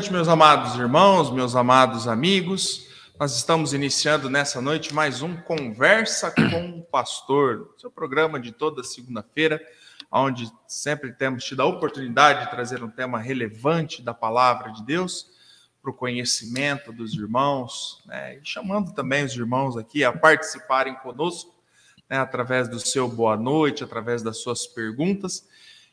noite, meus amados irmãos, meus amados amigos. Nós estamos iniciando nessa noite mais um Conversa com o Pastor, seu programa de toda segunda-feira, onde sempre temos tido a oportunidade de trazer um tema relevante da palavra de Deus para o conhecimento dos irmãos, né? e chamando também os irmãos aqui a participarem conosco, né? através do seu boa noite, através das suas perguntas.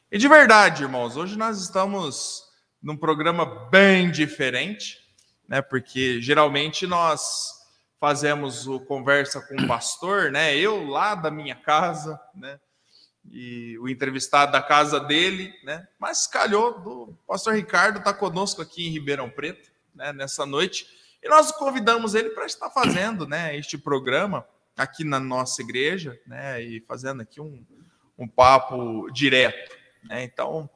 E de verdade, irmãos, hoje nós estamos num programa bem diferente, né? Porque geralmente nós fazemos o conversa com o pastor, né? Eu lá da minha casa, né? E o entrevistado da casa dele, né? Mas calhou do pastor Ricardo tá conosco aqui em Ribeirão Preto, né? Nessa noite e nós convidamos ele para estar fazendo, né? Este programa aqui na nossa igreja, né? E fazendo aqui um, um papo direto, né? Então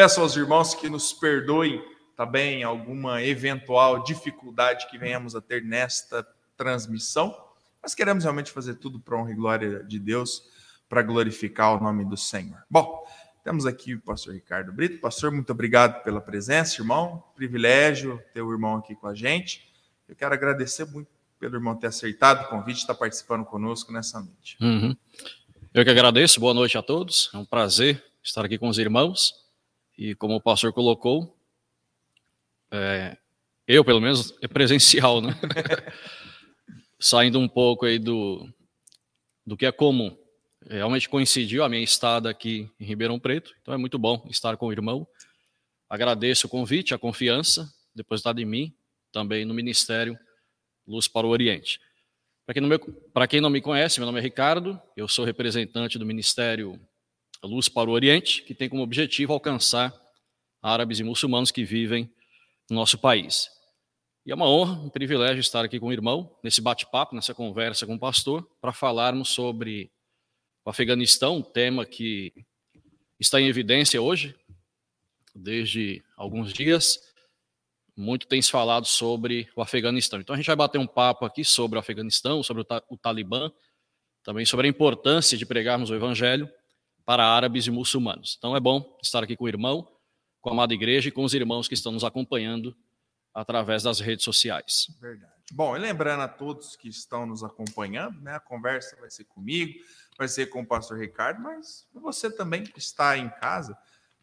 Peço aos irmãos que nos perdoem também alguma eventual dificuldade que venhamos a ter nesta transmissão, mas queremos realmente fazer tudo para honra e glória de Deus, para glorificar o nome do Senhor. Bom, temos aqui o pastor Ricardo Brito. Pastor, muito obrigado pela presença, irmão. Privilégio ter o irmão aqui com a gente. Eu quero agradecer muito pelo irmão ter aceitado o convite estar participando conosco nessa noite. Uhum. Eu que agradeço. Boa noite a todos. É um prazer estar aqui com os irmãos. E como o pastor colocou, é, eu, pelo menos, é presencial, né? Saindo um pouco aí do, do que é comum. Realmente coincidiu a minha estada aqui em Ribeirão Preto, então é muito bom estar com o irmão. Agradeço o convite, a confiança depositada em mim, também no Ministério Luz para o Oriente. Para quem, quem, não me conhece, meu nome é Ricardo, eu sou representante do Ministério Luz para o Oriente, que tem como objetivo alcançar árabes e muçulmanos que vivem no nosso país. E é uma honra, um privilégio estar aqui com o irmão, nesse bate-papo, nessa conversa com o pastor, para falarmos sobre o Afeganistão, um tema que está em evidência hoje, desde alguns dias. Muito tem se falado sobre o Afeganistão. Então a gente vai bater um papo aqui sobre o Afeganistão, sobre o, o Talibã, também sobre a importância de pregarmos o Evangelho para árabes e muçulmanos. Então é bom estar aqui com o irmão, com a amada igreja e com os irmãos que estão nos acompanhando através das redes sociais. Verdade. Bom, e lembrando a todos que estão nos acompanhando, né, a conversa vai ser comigo, vai ser com o pastor Ricardo, mas você também que está em casa,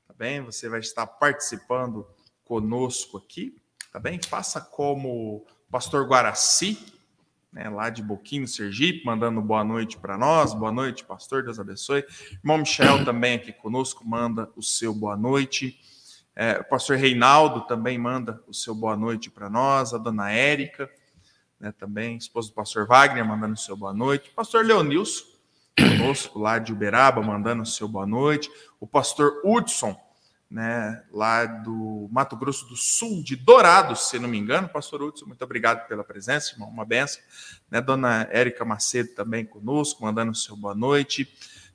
tá bem? Você vai estar participando conosco aqui, tá bem? Faça como o pastor Guaraci, né, lá de Boquinho, Sergipe, mandando boa noite para nós. Boa noite, pastor, Deus abençoe. Irmão Michel também aqui conosco, manda o seu boa noite. É, o pastor Reinaldo também manda o seu boa noite para nós. A dona Érica, né, também, esposa do pastor Wagner, mandando o seu boa noite. O pastor Leonilson, conosco lá de Uberaba, mandando o seu boa noite. O pastor Hudson, né, lá do Mato Grosso do Sul, de Dourados, se não me engano. Pastor Hudson, muito obrigado pela presença, irmão, uma benção. Né, Dona Érica Macedo também conosco, mandando o seu boa noite.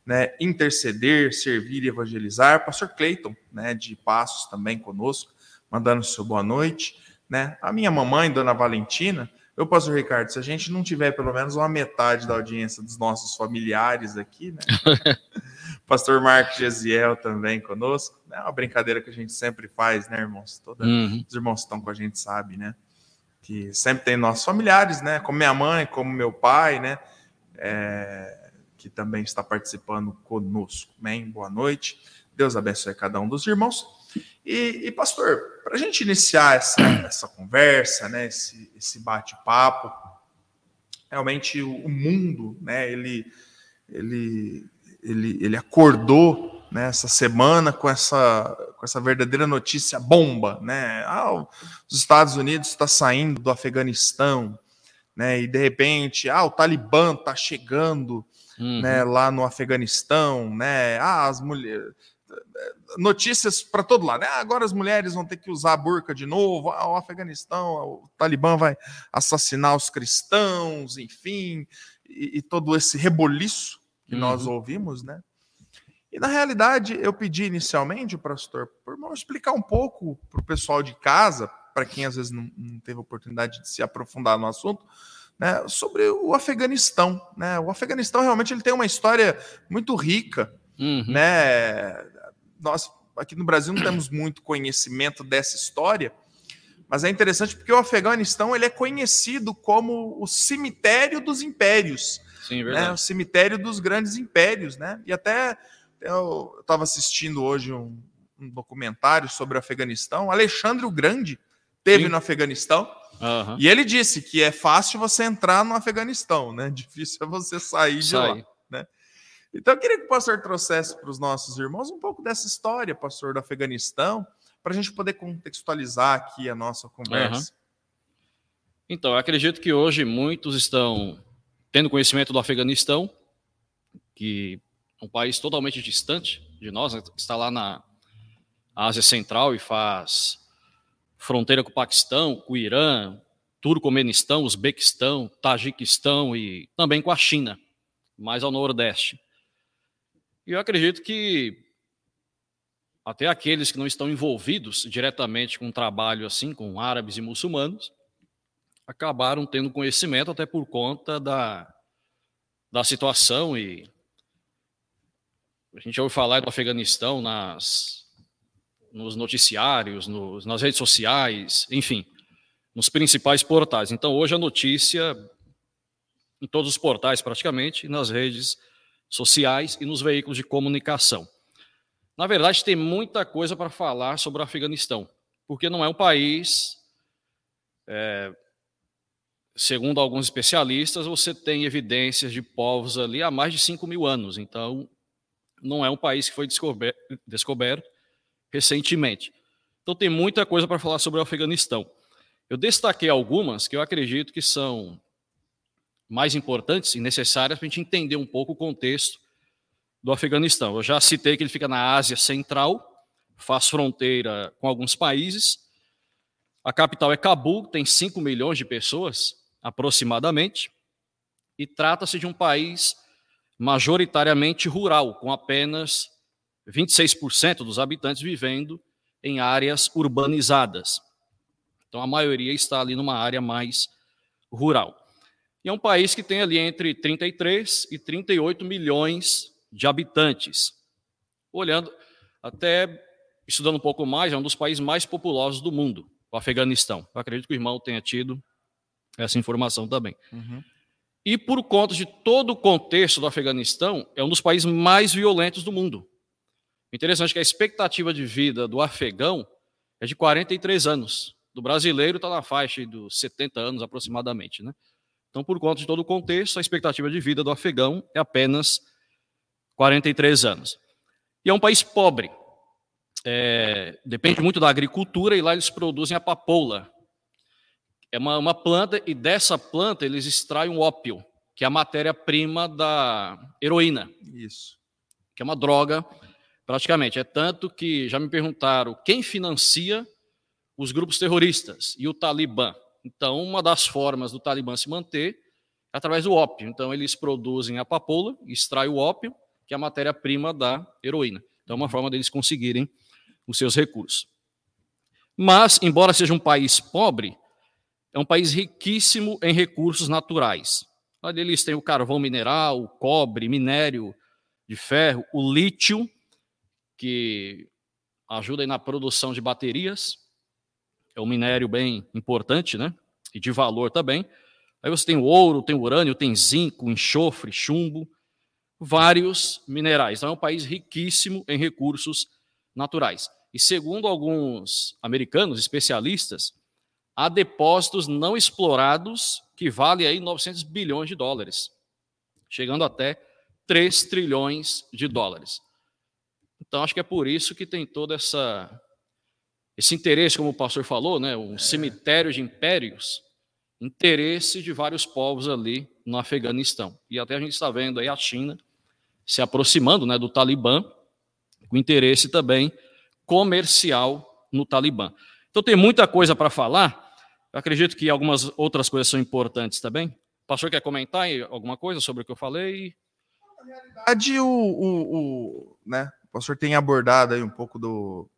Né, interceder, servir e evangelizar. Pastor Cleiton, né, de Passos, também conosco, mandando o seu boa noite. Né? A minha mamãe, Dona Valentina, eu, pastor Ricardo, se a gente não tiver pelo menos uma metade da audiência dos nossos familiares aqui, né? pastor Marcos Gesiel também conosco. É uma brincadeira que a gente sempre faz, né, irmãos? Todos uhum. os irmãos que estão com a gente sabem, né? Que sempre tem nossos familiares, né? Como minha mãe, como meu pai, né? É, que também está participando conosco. Amém? Boa noite. Deus abençoe cada um dos irmãos. E, e pastor, para a gente iniciar essa, essa conversa, né, esse, esse bate-papo, realmente o, o, mundo, né, ele, ele, ele, ele acordou né, essa semana com essa, com essa verdadeira notícia bomba, né? Ah, os Estados Unidos está saindo do Afeganistão, né? E de repente, ah, o Talibã está chegando, uhum. né, lá no Afeganistão, né? Ah, as mulheres notícias para todo lado. Né? Ah, agora as mulheres vão ter que usar a burca de novo. Ah, o Afeganistão, o Talibã vai assassinar os cristãos, enfim, e, e todo esse reboliço que uhum. nós ouvimos, né? E na realidade, eu pedi inicialmente, pastor, por não explicar um pouco para o pessoal de casa, para quem às vezes não, não, teve oportunidade de se aprofundar no assunto, né, sobre o Afeganistão. Né? O Afeganistão realmente ele tem uma história muito rica, uhum. né? Nós aqui no Brasil não temos muito conhecimento dessa história, Mas é interessante porque o Afeganistão ele é conhecido como o cemitério dos impérios. Sim, né? verdade. O cemitério dos grandes impérios, né? E até eu estava assistindo hoje um, um documentário sobre o Afeganistão. Alexandre o Grande teve Sim. no Afeganistão Aham. e ele disse que é fácil você entrar no Afeganistão, né? Difícil é você sair de lá. Então eu queria que o pastor trouxesse para os nossos irmãos um pouco dessa história, pastor, do Afeganistão, para a gente poder contextualizar aqui a nossa conversa. Então, eu acredito que hoje muitos estão tendo conhecimento do Afeganistão, que é um país totalmente distante de nós, né, está lá na Ásia Central e faz fronteira com o Paquistão, com o Irã, Turcomenistão, Uzbequistão, Tajiquistão e também com a China, mais ao nordeste. E eu acredito que até aqueles que não estão envolvidos diretamente com um trabalho assim, com árabes e muçulmanos, acabaram tendo conhecimento até por conta da, da situação e a gente ouve falar do Afeganistão nas, nos noticiários, nos, nas redes sociais, enfim, nos principais portais. Então, hoje a notícia em todos os portais praticamente, nas redes sociais e nos veículos de comunicação. Na verdade, tem muita coisa para falar sobre o Afeganistão, porque não é um país é, segundo alguns especialistas, você tem evidências de povos ali há mais de 5 mil anos. Então, não é um país que foi descoberto, descoberto recentemente. Então, tem muita coisa para falar sobre o Afeganistão. Eu destaquei algumas que eu acredito que são mais importantes e necessárias para a gente entender um pouco o contexto do Afeganistão. Eu já citei que ele fica na Ásia Central, faz fronteira com alguns países. A capital é Cabul, tem 5 milhões de pessoas, aproximadamente, e trata-se de um país majoritariamente rural, com apenas 26% dos habitantes vivendo em áreas urbanizadas. Então a maioria está ali numa área mais rural. E é um país que tem ali entre 33 e 38 milhões de habitantes. Olhando, até estudando um pouco mais, é um dos países mais populosos do mundo, o Afeganistão. Eu acredito que o irmão tenha tido essa informação também. Uhum. E por conta de todo o contexto do Afeganistão, é um dos países mais violentos do mundo. Interessante que a expectativa de vida do afegão é de 43 anos. Do brasileiro está na faixa dos 70 anos aproximadamente, né? Então, por conta de todo o contexto, a expectativa de vida do afegão é apenas 43 anos. E é um país pobre. É, depende muito da agricultura e lá eles produzem a papoula. É uma, uma planta e dessa planta eles extraem o ópio, que é a matéria-prima da heroína, Isso. que é uma droga praticamente. É tanto que já me perguntaram quem financia os grupos terroristas e o Talibã. Então, uma das formas do Talibã se manter é através do ópio. Então, eles produzem a papoula, extraem o ópio, que é a matéria-prima da heroína. Então, é uma forma deles conseguirem os seus recursos. Mas, embora seja um país pobre, é um país riquíssimo em recursos naturais. Ali eles têm o carvão mineral, o cobre, minério de ferro, o lítio, que ajuda na produção de baterias. É um minério bem importante, né? E de valor também. Aí você tem o ouro, tem o urânio, tem zinco, enxofre, chumbo, vários minerais. Então é um país riquíssimo em recursos naturais. E segundo alguns americanos especialistas, há depósitos não explorados que valem aí 900 bilhões de dólares, chegando até 3 trilhões de dólares. Então acho que é por isso que tem toda essa esse interesse, como o pastor falou, né, um cemitério de impérios, interesse de vários povos ali no Afeganistão. E até a gente está vendo aí a China se aproximando, né, do Talibã, com interesse também comercial no Talibã. Então tem muita coisa para falar. Eu acredito que algumas outras coisas são importantes também. O pastor quer comentar alguma coisa sobre o que eu falei? Na realidade, o, o, o, né, o pastor tem abordado aí um pouco do,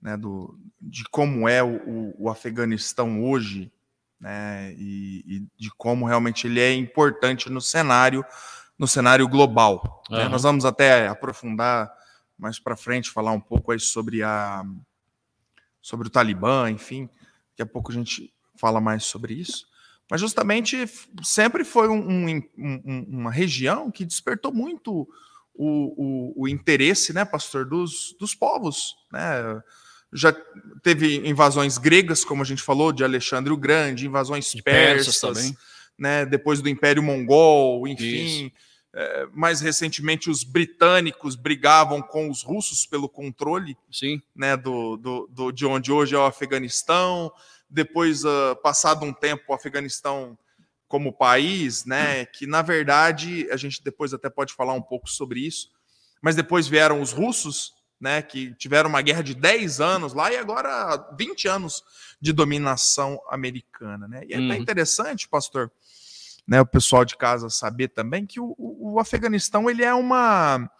né, do, de como é o, o, Afeganistão hoje, né, e, e, de como realmente ele é importante no cenário, no cenário global. Né? Nós vamos até aprofundar mais para frente, falar um pouco aí sobre a sobre o Talibã, enfim. Daqui a pouco a gente fala mais sobre isso. Mas justamente sempre foi um, um, um, uma região que despertou muito o, o, o, interesse, né, pastor, dos, dos povos. Né? Já teve invasões gregas, como a gente falou, de Alexandre o Grande, invasões persas, persas também. Né, depois do Império Mongol, enfim. É, mais recentemente, os britânicos brigavam com os russos pelo controle Sim. Né, do, do, do, de onde hoje é o Afeganistão. Depois, uh, passado um tempo, o Afeganistão como país, né, que na verdade a gente depois até pode falar um pouco sobre isso, mas depois vieram os russos, né, que tiveram uma guerra de 10 anos lá e agora 20 anos de dominação americana, né? E é uhum. interessante, pastor, né, o pessoal de casa saber também que o, o, o, Afeganistão ele é uma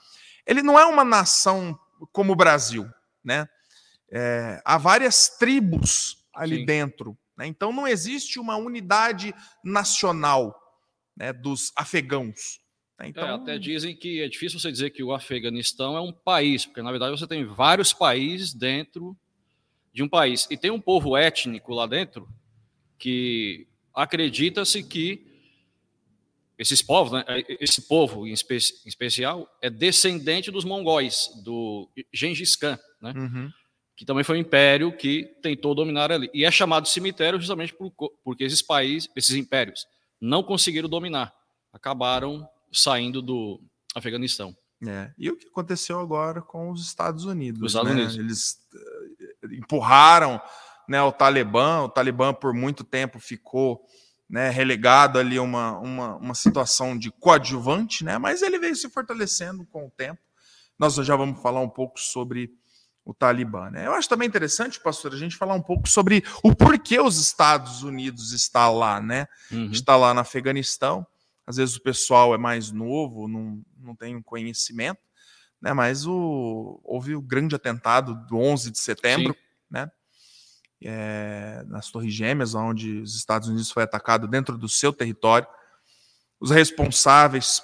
ele não é uma nação como o Brasil, né? É, há várias tribos ali Sim. dentro, né? então não existe uma unidade nacional né, dos afegãos. Né? É, então, é, até dizem que é difícil você dizer que o Afeganistão é um país, porque na verdade você tem vários países dentro de um país e tem um povo étnico lá dentro que acredita-se que esses povos, né, é, esse povo em, espe em, especial, é descendente dos mongóis, do Gengis Khan, né? Uhum. que também foi um império que tentou dominar ali. E é chamado cemitério justamente por, porque esses países, esses impérios, não conseguiram dominar, acabaram saindo do Afeganistão. É. E o que aconteceu agora com os Estados Unidos? Os Estados né? Unidos. Eles uh, empurraram né, o Talibã, o Talibã por muito tempo ficou né, relegado ali a uma, uma, uma situação de coadjuvante, né, mas ele veio se fortalecendo com o tempo. Nós já vamos falar um pouco sobre o Talibã. Né? Eu acho também interessante, pastor, a gente falar um pouco sobre o porquê os Estados Unidos está lá, né? Uhum. Está lá no Afeganistão. Às vezes o pessoal é mais novo, não, não tem conhecimento, né? Mas o, houve o grande atentado do 11 de setembro, Sim. né? é, nas Torres Gêmeas, onde os Estados Unidos foi atacado dentro do seu território. Os responsáveis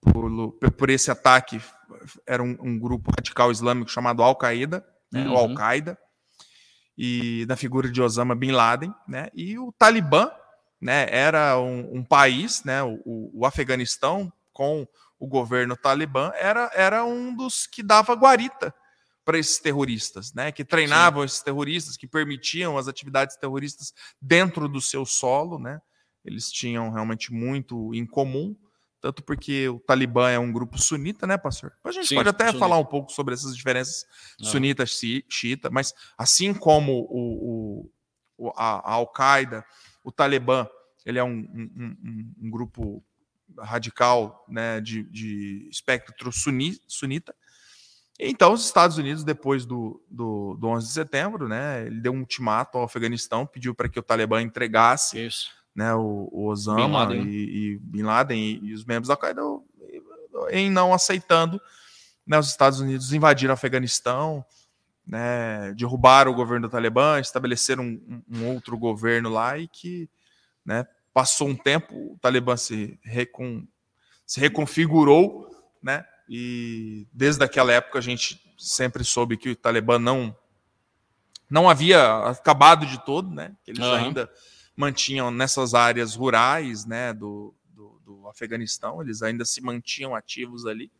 por, por esse ataque eram um, um, grupo radical islâmico chamado Al-Qaeda, né, uhum. Al-Qaeda, e na figura de Osama Bin Laden, né, e o Talibã, né, era um, um país, né, o, o, Afeganistão com o governo Talibã era, era um dos que dava guarita para esses terroristas, né? Que treinavam Sim. esses terroristas, que permitiam as atividades terroristas dentro do seu solo, né? Eles tinham realmente muito em comum, tanto porque o Talibã é um grupo sunita, né, pastor? A gente Sim, pode até sunita. falar um pouco sobre essas diferenças Não. sunita xiita, mas assim como o, o a, a Al-Qaeda, o Talibã, ele é um, um, um, um grupo radical, né, de, de espectro suni, sunita, então, os Estados Unidos, depois do, do, do 11 de setembro, né, ele deu um ultimato ao Afeganistão, pediu para que o Talibã entregasse Isso. Né, o, o Osama Bin Laden. E, e, Bin Laden e, e os membros da Qaeda, em não aceitando, né, os Estados Unidos invadiram o Afeganistão, né, derrubaram o governo do Talibã, estabeleceram um, um outro governo lá e que né, passou um tempo, o Talibã se, recon, se reconfigurou, né, e desde aquela época a gente sempre soube que o Talibã não não havia acabado de todo, né? Eles uhum. ainda mantinham nessas áreas rurais, né, do, do, do, Afeganistão, eles ainda se mantinham ativos ali.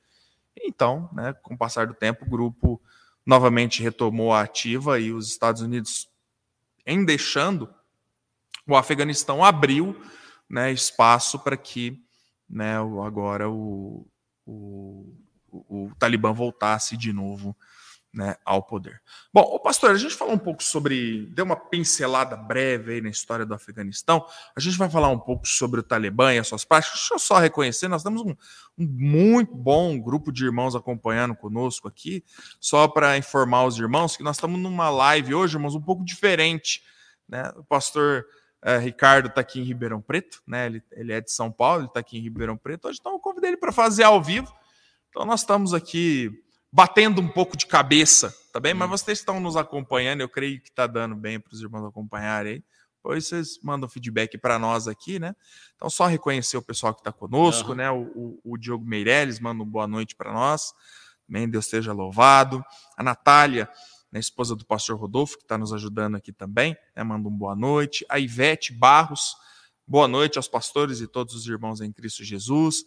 Então, né, com o passar do tempo, o grupo novamente retomou a ativa e os Estados Unidos, em deixando o Afeganistão, abriu né, espaço para que né, agora o, o, o, Talibã voltasse de novo né, ao poder. Bom, o pastor, a gente falou um pouco sobre, deu uma pincelada breve aí na história do Afeganistão. A gente vai falar um pouco sobre o Talibã e as suas práticas. Deixa eu só reconhecer, nós temos um, um muito bom grupo de irmãos acompanhando conosco aqui, só para informar os irmãos que nós estamos numa live hoje, irmãos, um pouco diferente. Né? O pastor é, Ricardo está aqui em Ribeirão Preto, né? Ele, ele é de São Paulo, ele está aqui em Ribeirão Preto. Hoje então eu convidei ele para fazer ao vivo. Então nós estamos aqui batendo um pouco de cabeça, tá bem? Mas vocês estão nos acompanhando, eu creio que está dando bem para os irmãos acompanharem aí. Depois vocês mandam feedback para nós aqui, né? Então, só reconhecer o pessoal que está conosco, uhum. né? O, o, o, Diogo Meirelles manda uma boa noite para nós. Também Deus esteja louvado. A Natália né, esposa do pastor Rodolfo, que está nos ajudando aqui também, né, manda um boa noite. A Ivete Barros, boa noite aos pastores e todos os irmãos em Cristo Jesus.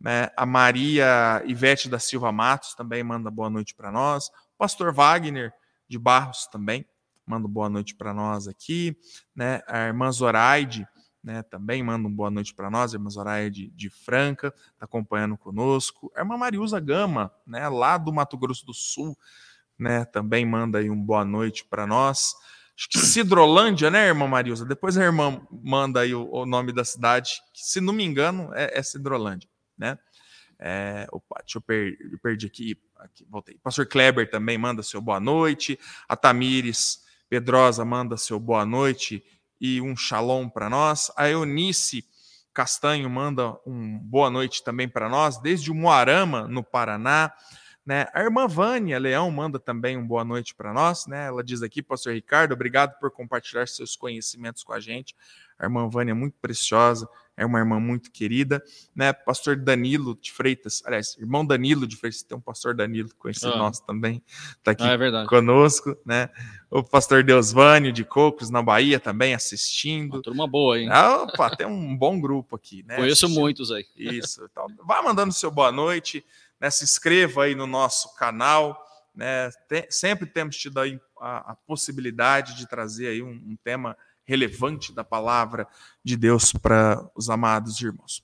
Né, a Maria Ivete da Silva Matos também manda boa noite para nós. O pastor Wagner de Barros também manda boa noite para nós aqui. Né, a irmã Zoraide né, também manda boa noite para nós, a irmã Zoraide de Franca, está acompanhando conosco. A irmã Mariusa Gama, né, lá do Mato Grosso do Sul, né, também manda aí um boa noite para nós. Acho que Cidrolândia, né, irmã Mariusa? Depois a irmã manda aí o, o nome da cidade, que, se não me engano, é, é Cidrolândia, né? É, opa, deixa eu, per, eu perdi aqui, aqui, voltei. Pastor Kleber também manda seu boa noite. A Tamires Pedrosa manda seu boa noite e um shalom para nós. A Eunice Castanho manda um boa noite também para nós, desde o Moarama, no Paraná. Né? A irmã Vânia Leão manda também um boa noite para nós. Né? Ela diz aqui, pastor Ricardo, obrigado por compartilhar seus conhecimentos com a gente. A irmã Vânia é muito preciosa, é uma irmã muito querida, né? Pastor Danilo de Freitas, aliás, irmão Danilo de Freitas, tem um pastor Danilo conhecido ah. nosso também, está aqui ah, é conosco, né? O pastor Deusvânio de Cocos, na Bahia, também assistindo. Uma turma boa, hein? Ah, opa, tem um bom grupo aqui, né? Conheço assistindo. muitos aí. Isso, então, vá mandando seu boa noite, né? Se inscreva aí no nosso canal, né? Tem, sempre temos tido aí a, a possibilidade de trazer aí um, um tema relevante da palavra de Deus para os amados irmãos.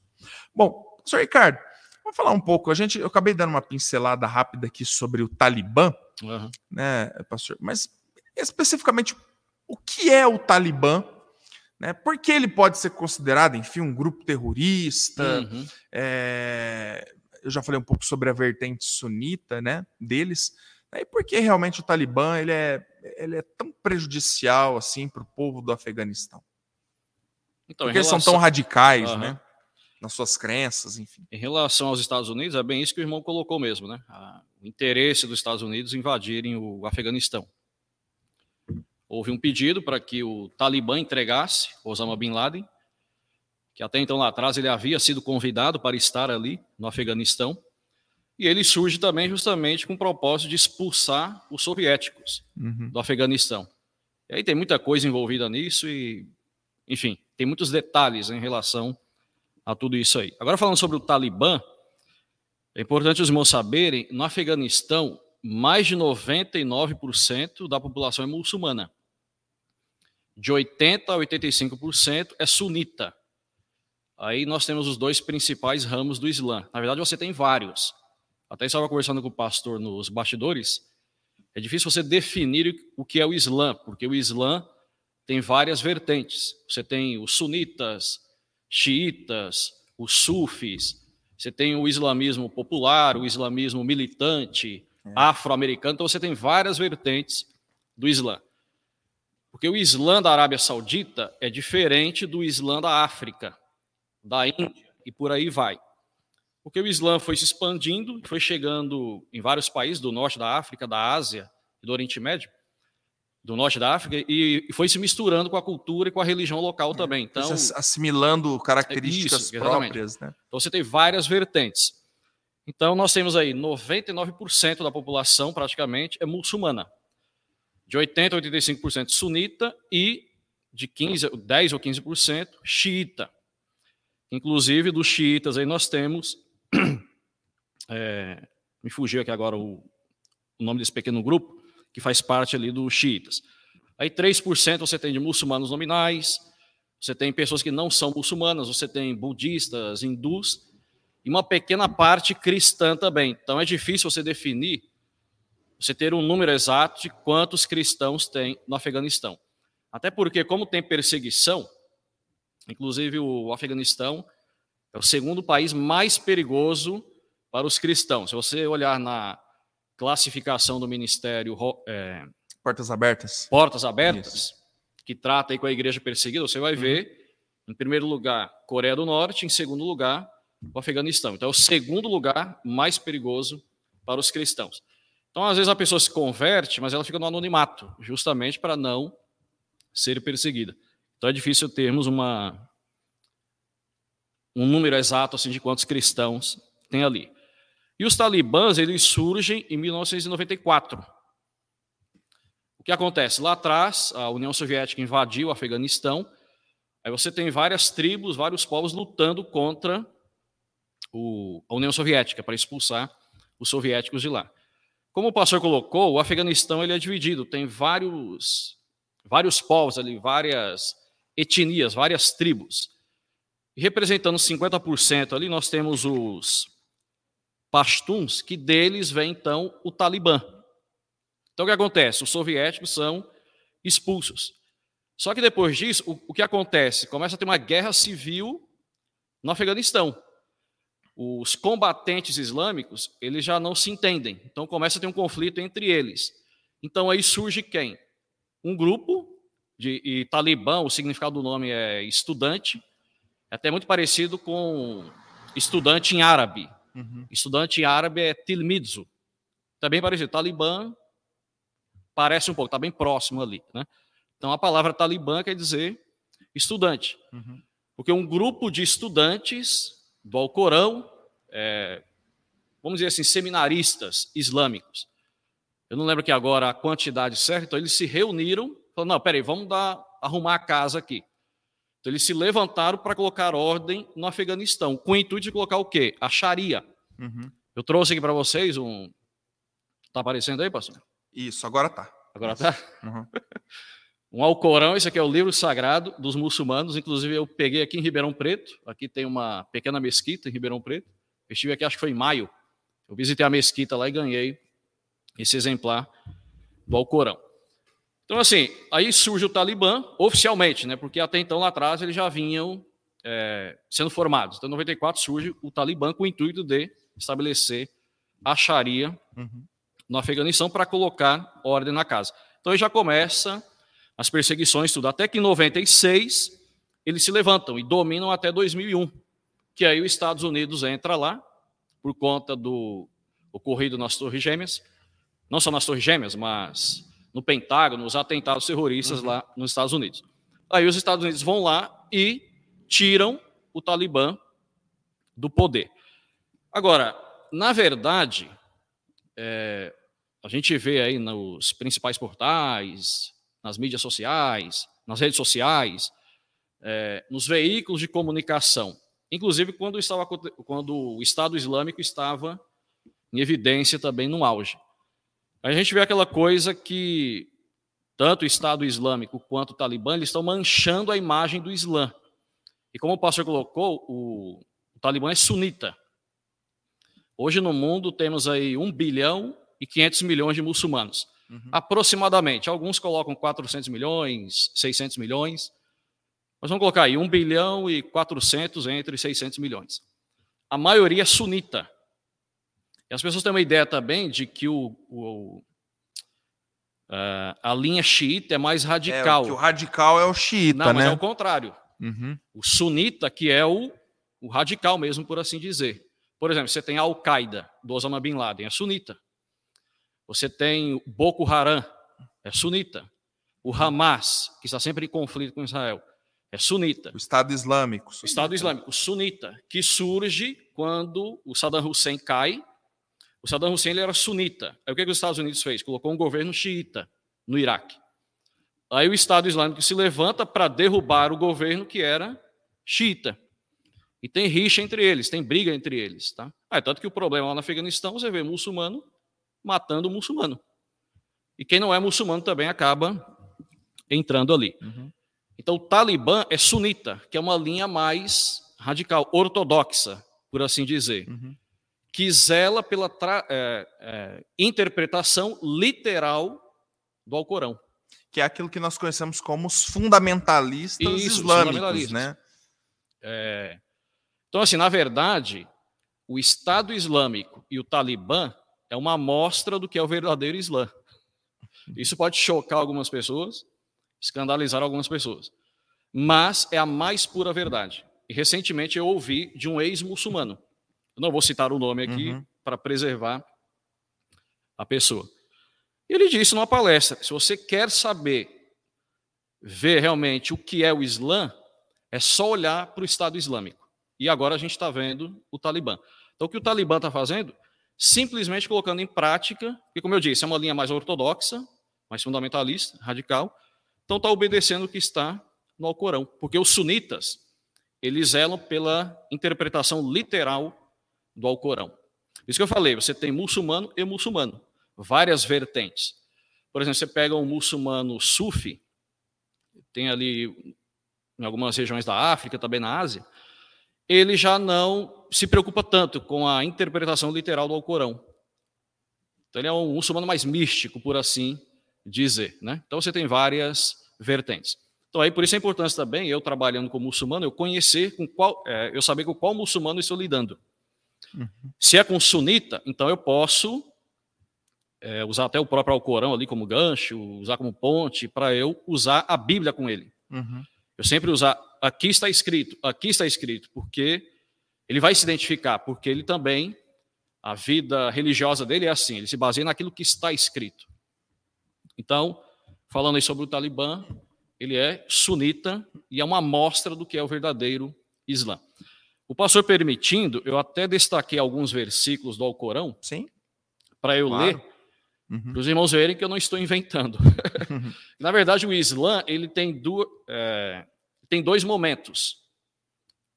Bom, senhor Ricardo, vamos falar um pouco. A gente, eu acabei dando uma pincelada rápida aqui sobre o Talibã, uhum. né, pastor? Mas especificamente, o que é o Talibã? Né? Por que ele pode ser considerado, enfim, um grupo terrorista? Uhum. É, eu já falei um pouco sobre a vertente sunita, né, deles. E por que realmente o Talibã ele é, ele é tão prejudicial assim para o povo do Afeganistão? Então, Porque relação... eles são tão radicais, uhum. né? Nas suas crenças, enfim. Em relação aos Estados Unidos, é bem isso que o irmão colocou mesmo, né? O interesse dos Estados Unidos em invadirem o Afeganistão. Houve um pedido para que o Talibã entregasse Osama Bin Laden, que até então lá atrás ele havia sido convidado para estar ali no Afeganistão e ele surge também justamente com o propósito de expulsar os soviéticos uhum. do Afeganistão. E aí tem muita coisa envolvida nisso e, enfim, tem muitos detalhes em relação a tudo isso aí. Agora falando sobre o Talibã, é importante os irmãos saberem, no Afeganistão, mais de 99% da população é muçulmana. De 80% a 85% é sunita. Aí nós temos os dois principais ramos do Islã. Na verdade, você tem vários. Até estava conversando com o pastor nos bastidores. É difícil você definir o que é o Islã, porque o Islã tem várias vertentes. Você tem os sunitas, xiitas, os sufis, você tem o islamismo popular, o islamismo militante, é. afro-americano. Então você tem várias vertentes do Islã. Porque o Islã da Arábia Saudita é diferente do Islã da África, da Índia e por aí vai. Porque o Islã foi se expandindo, foi chegando em vários países do norte da África, da Ásia e do Oriente Médio, do norte da África, e foi se misturando com a cultura e com a religião local é, também. Então, assimilando características isso, próprias. Né? Então você tem várias vertentes. Então nós temos aí 99% da população praticamente é muçulmana. De 80 a 85% sunita e de 15, 10 ou 15% xiita. Inclusive dos xiitas aí nós temos é, me fugiu aqui agora o, o, nome desse pequeno grupo, que faz parte ali dos xiitas. Aí 3% você tem de muçulmanos nominais, você tem pessoas que não são muçulmanas, você tem budistas, hindus, e uma pequena parte cristã também. Então é difícil você definir, você ter um número exato de quantos cristãos tem no Afeganistão. Até porque, como tem perseguição, inclusive o Afeganistão é o segundo país mais perigoso para os cristãos. Se você olhar na classificação do Ministério é, Portas Abertas, Portas Abertas, Isso. que trata aí com a igreja perseguida, você vai uhum. ver, em primeiro lugar, Coreia do Norte, em segundo lugar, o Afeganistão. Então, é o segundo lugar mais perigoso para os cristãos. Então, às vezes a pessoa se converte, mas ela fica no anonimato, justamente para não ser perseguida. Então, é difícil termos uma um número exato assim de quantos cristãos tem ali. E os talibãs eles surgem em 1994. O que acontece? Lá atrás, a União Soviética invadiu o Afeganistão, aí você tem várias tribos, vários povos lutando contra o, a União Soviética para expulsar os soviéticos de lá. Como o pastor colocou, o Afeganistão ele é dividido, tem vários, vários povos ali, várias etnias, várias tribos. E representando 50% ali, nós temos os pashtuns, que deles vem então o Talibã. Então o que acontece? Os soviéticos são expulsos. Só que depois disso, o, o que acontece? Começa a ter uma guerra civil no Afeganistão. Os combatentes islâmicos, eles já não se entendem. Então começa a ter um conflito entre eles. Então aí surge quem? Um grupo de e Talibã, o significado do nome é estudante, é até muito parecido com estudante em árabe. Uhum. Estudante em árabe é tilmidzu. Também tá parecido. Talibã parece um pouco, está bem próximo ali. Né? Então a palavra talibã quer dizer estudante. Uhum. Porque um grupo de estudantes do Alcorão, é, vamos dizer assim, seminaristas islâmicos. Eu não lembro aqui agora a quantidade certa, então eles se reuniram, falaram, não, peraí, vamos dar, arrumar a casa aqui. Então eles se levantaram para colocar ordem no Afeganistão, com o intuito de colocar o quê? A Sharia. Uhum. Eu trouxe aqui para vocês um. Está aparecendo aí, pastor? Isso, agora tá. Agora tá? Uhum. um Alcorão, esse aqui é o livro sagrado dos muçulmanos. Inclusive, eu peguei aqui em Ribeirão Preto. Aqui tem uma pequena mesquita em Ribeirão Preto. Eu estive aqui, acho que foi em maio. Eu visitei a mesquita lá e ganhei esse exemplar do Alcorão. Então, assim, aí surge o Talibã, oficialmente, né? Porque até então, lá atrás, eles já vinham é, sendo formados. Então, em 94 surge o Talibã com o intuito de estabelecer a Sharia uhum. no Afeganistão para colocar ordem na casa. Então, aí já começa as perseguições, tudo. Até que em 96 eles se levantam e dominam até 2001, que aí os Estados Unidos entra lá por conta do ocorrido nas Torres Gêmeas, não só nas Torres Gêmeas, mas no Pentágono, os atentados terroristas uhum. lá nos Estados Unidos. Aí os Estados Unidos vão lá e tiram o Talibã do poder. Agora, na verdade, é, a gente vê aí nos principais portais, nas mídias sociais, nas redes sociais, é, nos veículos de comunicação, inclusive quando, estava, quando o Estado Islâmico estava em evidência também no auge. A gente vê aquela coisa que tanto o Estado Islâmico quanto o Talibã eles estão manchando a imagem do Islã. E como o pastor colocou, o, o Talibã é sunita. Hoje no mundo temos aí 1 bilhão e 500 milhões de muçulmanos. Uhum. Aproximadamente. Alguns colocam 400 milhões, 600 milhões. Mas vamos colocar aí 1 bilhão e 400 entre 600 milhões. A maioria é sunita. E as pessoas têm uma ideia também de que o, o uh, a linha xiita é mais radical. É, que o radical é o xiita, Não, mas é o contrário. Uhum. O sunita, que é o, o radical mesmo, por assim dizer. Por exemplo, você tem a Al-Qaeda, do Osama Bin Laden, é sunita. Você tem Boko Haram, é sunita. O Hamas, que está sempre em conflito com Israel, é sunita. O Estado Islâmico. O Estado Islâmico, sunita, que surge quando o Saddam Hussein cai. O Saddam Hussein era sunita. Aí o que, que os Estados Unidos fez? Colocou um governo xiita no Iraque. Aí o Estado Islâmico se levanta para derrubar o governo que era xiita. E tem rixa entre eles, tem briga entre eles. Tá? Ah, é tanto que o problema lá no Afeganistão, você vê muçulmano matando o muçulmano. E quem não é muçulmano também acaba entrando ali. Uhum. Então, o Talibã é sunita, que é uma linha mais radical, ortodoxa, por assim dizer, uhum. Que zela pela é, é, interpretação literal do Alcorão que é aquilo que nós conhecemos como os fundamentalistas Isso, islâmicos, fundamentalistas. né? É... Então, assim, na verdade, o Estado Islâmico e o Talibã é uma amostra do que é o verdadeiro Islã. Isso pode chocar algumas pessoas, escandalizar algumas pessoas, mas é a mais pura verdade. E recentemente eu ouvi de um ex-muçulmano. Não vou citar o nome aqui uhum. para preservar a pessoa. Ele disse numa palestra: se você quer saber, ver realmente o que é o Islã, é só olhar para o Estado Islâmico. E agora a gente está vendo o Talibã. Então, o que o Talibã está fazendo? Simplesmente colocando em prática, porque, como eu disse, é uma linha mais ortodoxa, mais fundamentalista, radical, então está obedecendo o que está no Alcorão, porque os sunitas, eles zelam pela interpretação literal do Alcorão. Isso que eu falei, você tem muçulmano e muçulmano, várias vertentes. Por exemplo, você pega um muçulmano sufi, tem ali em algumas regiões da África, também na Ásia, ele já não se preocupa tanto com a interpretação literal do Alcorão. Então ele é um muçulmano mais místico, por assim dizer. Né? Então você tem várias vertentes. Então aí por isso a importância também, eu trabalhando como muçulmano, eu conhecer com qual, é, eu saber com qual muçulmano estou lidando. Uhum. Se é com sunita, então eu posso é, usar até o próprio Alcorão ali como gancho, usar como ponte, para eu usar a Bíblia com ele. Uhum. Eu sempre usar, aqui está escrito, aqui está escrito, porque ele vai se identificar, porque ele também, a vida religiosa dele é assim, ele se baseia naquilo que está escrito. Então, falando aí sobre o Talibã, ele é sunita e é uma amostra do que é o verdadeiro Islã. O pastor permitindo, eu até destaquei alguns versículos do Alcorão. Sim. Para eu claro. ler, uhum. para os irmãos verem que eu não estou inventando. Uhum. Na verdade, o Islã ele tem, do, é, tem dois momentos.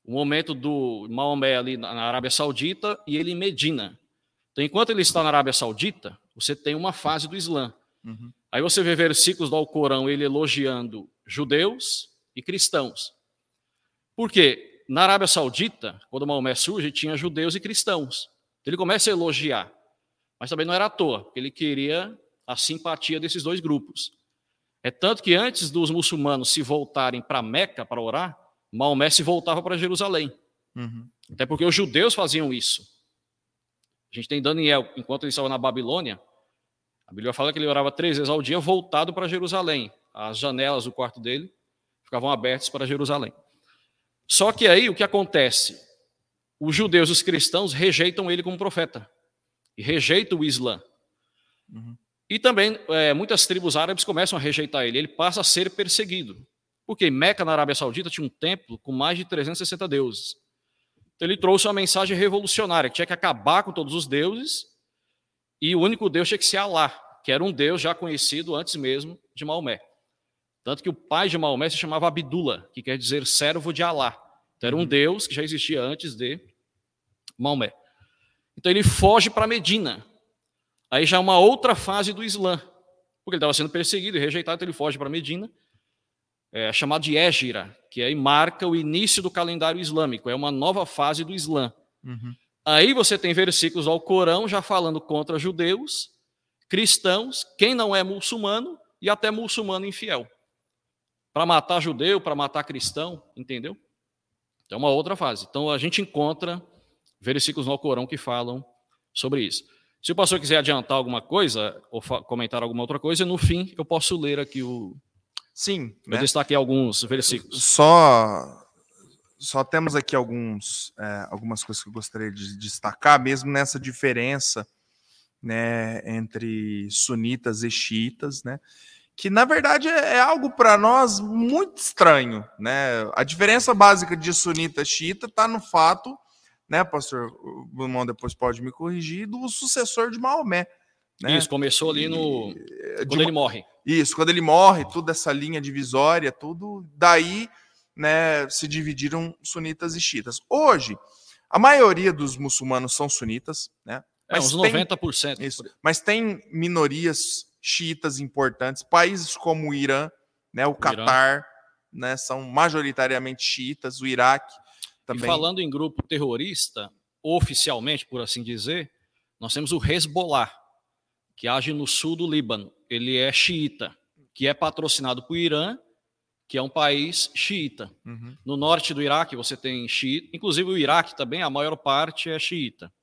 O momento do Maomé ali na Arábia Saudita e ele em Medina. Então, enquanto ele está na Arábia Saudita, você tem uma fase do Islã. Uhum. Aí você vê versículos do Alcorão ele elogiando judeus e cristãos. Por quê? Na Arábia Saudita, quando Maomé surge, tinha judeus e cristãos. Então, ele começa a elogiar. Mas também não era à toa, ele queria a simpatia desses dois grupos. É tanto que antes dos muçulmanos se voltarem para Meca para orar, Maomé se voltava para Jerusalém. Uhum. Até porque os judeus faziam isso. A gente tem Daniel, enquanto ele estava na Babilônia, a Bíblia fala que ele orava três vezes ao dia voltado para Jerusalém. As janelas do quarto dele ficavam abertas para Jerusalém. Só que aí o que acontece? Os judeus, os cristãos, rejeitam ele como profeta e rejeitam o Islã. Uhum. E também é, muitas tribos árabes começam a rejeitar ele. Ele passa a ser perseguido. Porque Meca, na Arábia Saudita, tinha um templo com mais de 360 deuses. Então ele trouxe uma mensagem revolucionária, que tinha que acabar com todos os deuses e o único Deus tinha que ser Alá, que era um Deus já conhecido antes mesmo de Maomé. Tanto que o pai de Maomé se chamava Abdullah, que quer dizer servo de Alá. Então, era um uhum. deus que já existia antes de Maomé. Então ele foge para Medina. Aí já é uma outra fase do Islã, porque ele estava sendo perseguido e rejeitado, então ele foge para Medina, é, chamado de Égira, que aí marca o início do calendário islâmico, é uma nova fase do Islã. Uhum. Aí você tem versículos ao Corão já falando contra judeus, cristãos, quem não é muçulmano e até muçulmano infiel para matar judeu, para matar cristão, entendeu? É uma outra fase. Então a gente encontra versículos no Alcorão que falam sobre isso. Se o pastor quiser adiantar alguma coisa ou comentar alguma outra coisa, no fim eu posso ler aqui o. Sim. Eu né? destaquei alguns versículos. Só, só temos aqui alguns, é, algumas coisas que eu gostaria de destacar, mesmo nessa diferença né, entre sunitas e xiitas, né? Que na verdade é, é algo para nós muito estranho, né? A diferença básica de sunita e xiita está no fato, né, pastor Bruno depois pode me corrigir, do sucessor de Maomé. Né? Isso, começou ali no. É, quando ele morre. Isso, quando ele morre, toda essa linha divisória, tudo. Daí né, se dividiram sunitas e xiitas. Hoje, a maioria dos muçulmanos são sunitas, né? É, uns 90%. Tem, isso, mas tem minorias xiitas importantes. Países como o Irã, né, o Catar, né, são majoritariamente xiitas, o Iraque também. E falando em grupo terrorista, oficialmente, por assim dizer, nós temos o Hezbollah, que age no sul do Líbano. Ele é xiita, que é patrocinado por Irã, que é um país xiita. Uhum. No norte do Iraque você tem xiita, inclusive o Iraque também, a maior parte é xiita.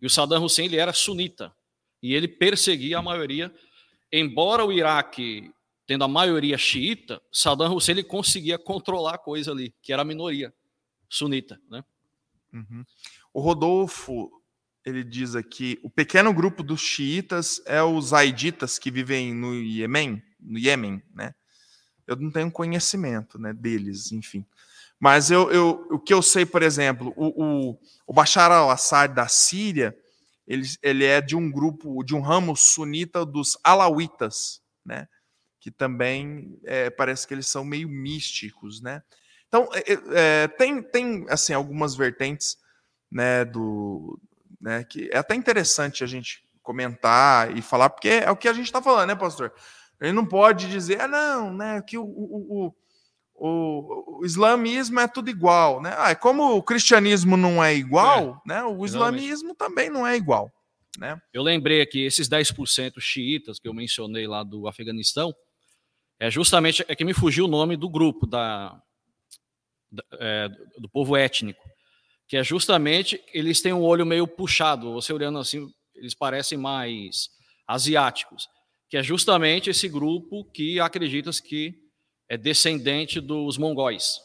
E o Saddam Hussein ele era sunita, e ele perseguia a maioria embora o Iraque tendo a maioria xiita, Saddam Hussein ele conseguia controlar a coisa ali, que era a minoria sunita, né? Uhum. O Rodolfo ele diz aqui, o pequeno grupo dos xiitas é os aiditas que vivem no Iêmen, no Iêmen, né? Eu não tenho conhecimento, né, deles, enfim. Mas eu, eu, o que eu sei, por exemplo, o, o, o Bashar al-Assad da Síria, ele, ele é de um grupo, de um ramo sunita dos alauitas, né? Que também é, parece que eles são meio místicos, né? Então, é, é, tem, tem assim, algumas vertentes né, do, né, que é até interessante a gente comentar e falar, porque é o que a gente está falando, né, pastor? Ele não pode dizer, ah, não, né, que o, o, o, islamismo é tudo igual, né? Ah, como o cristianismo não é igual, é, né, o islamismo também não é igual. Né? Eu lembrei aqui, esses 10% xiitas que eu mencionei lá do Afeganistão, é justamente é que me fugiu o nome do grupo, da, é, do povo étnico, que é justamente eles têm um olho meio puxado, você olhando assim, eles parecem mais asiáticos, que é justamente esse grupo que acredita que é descendente dos mongóis,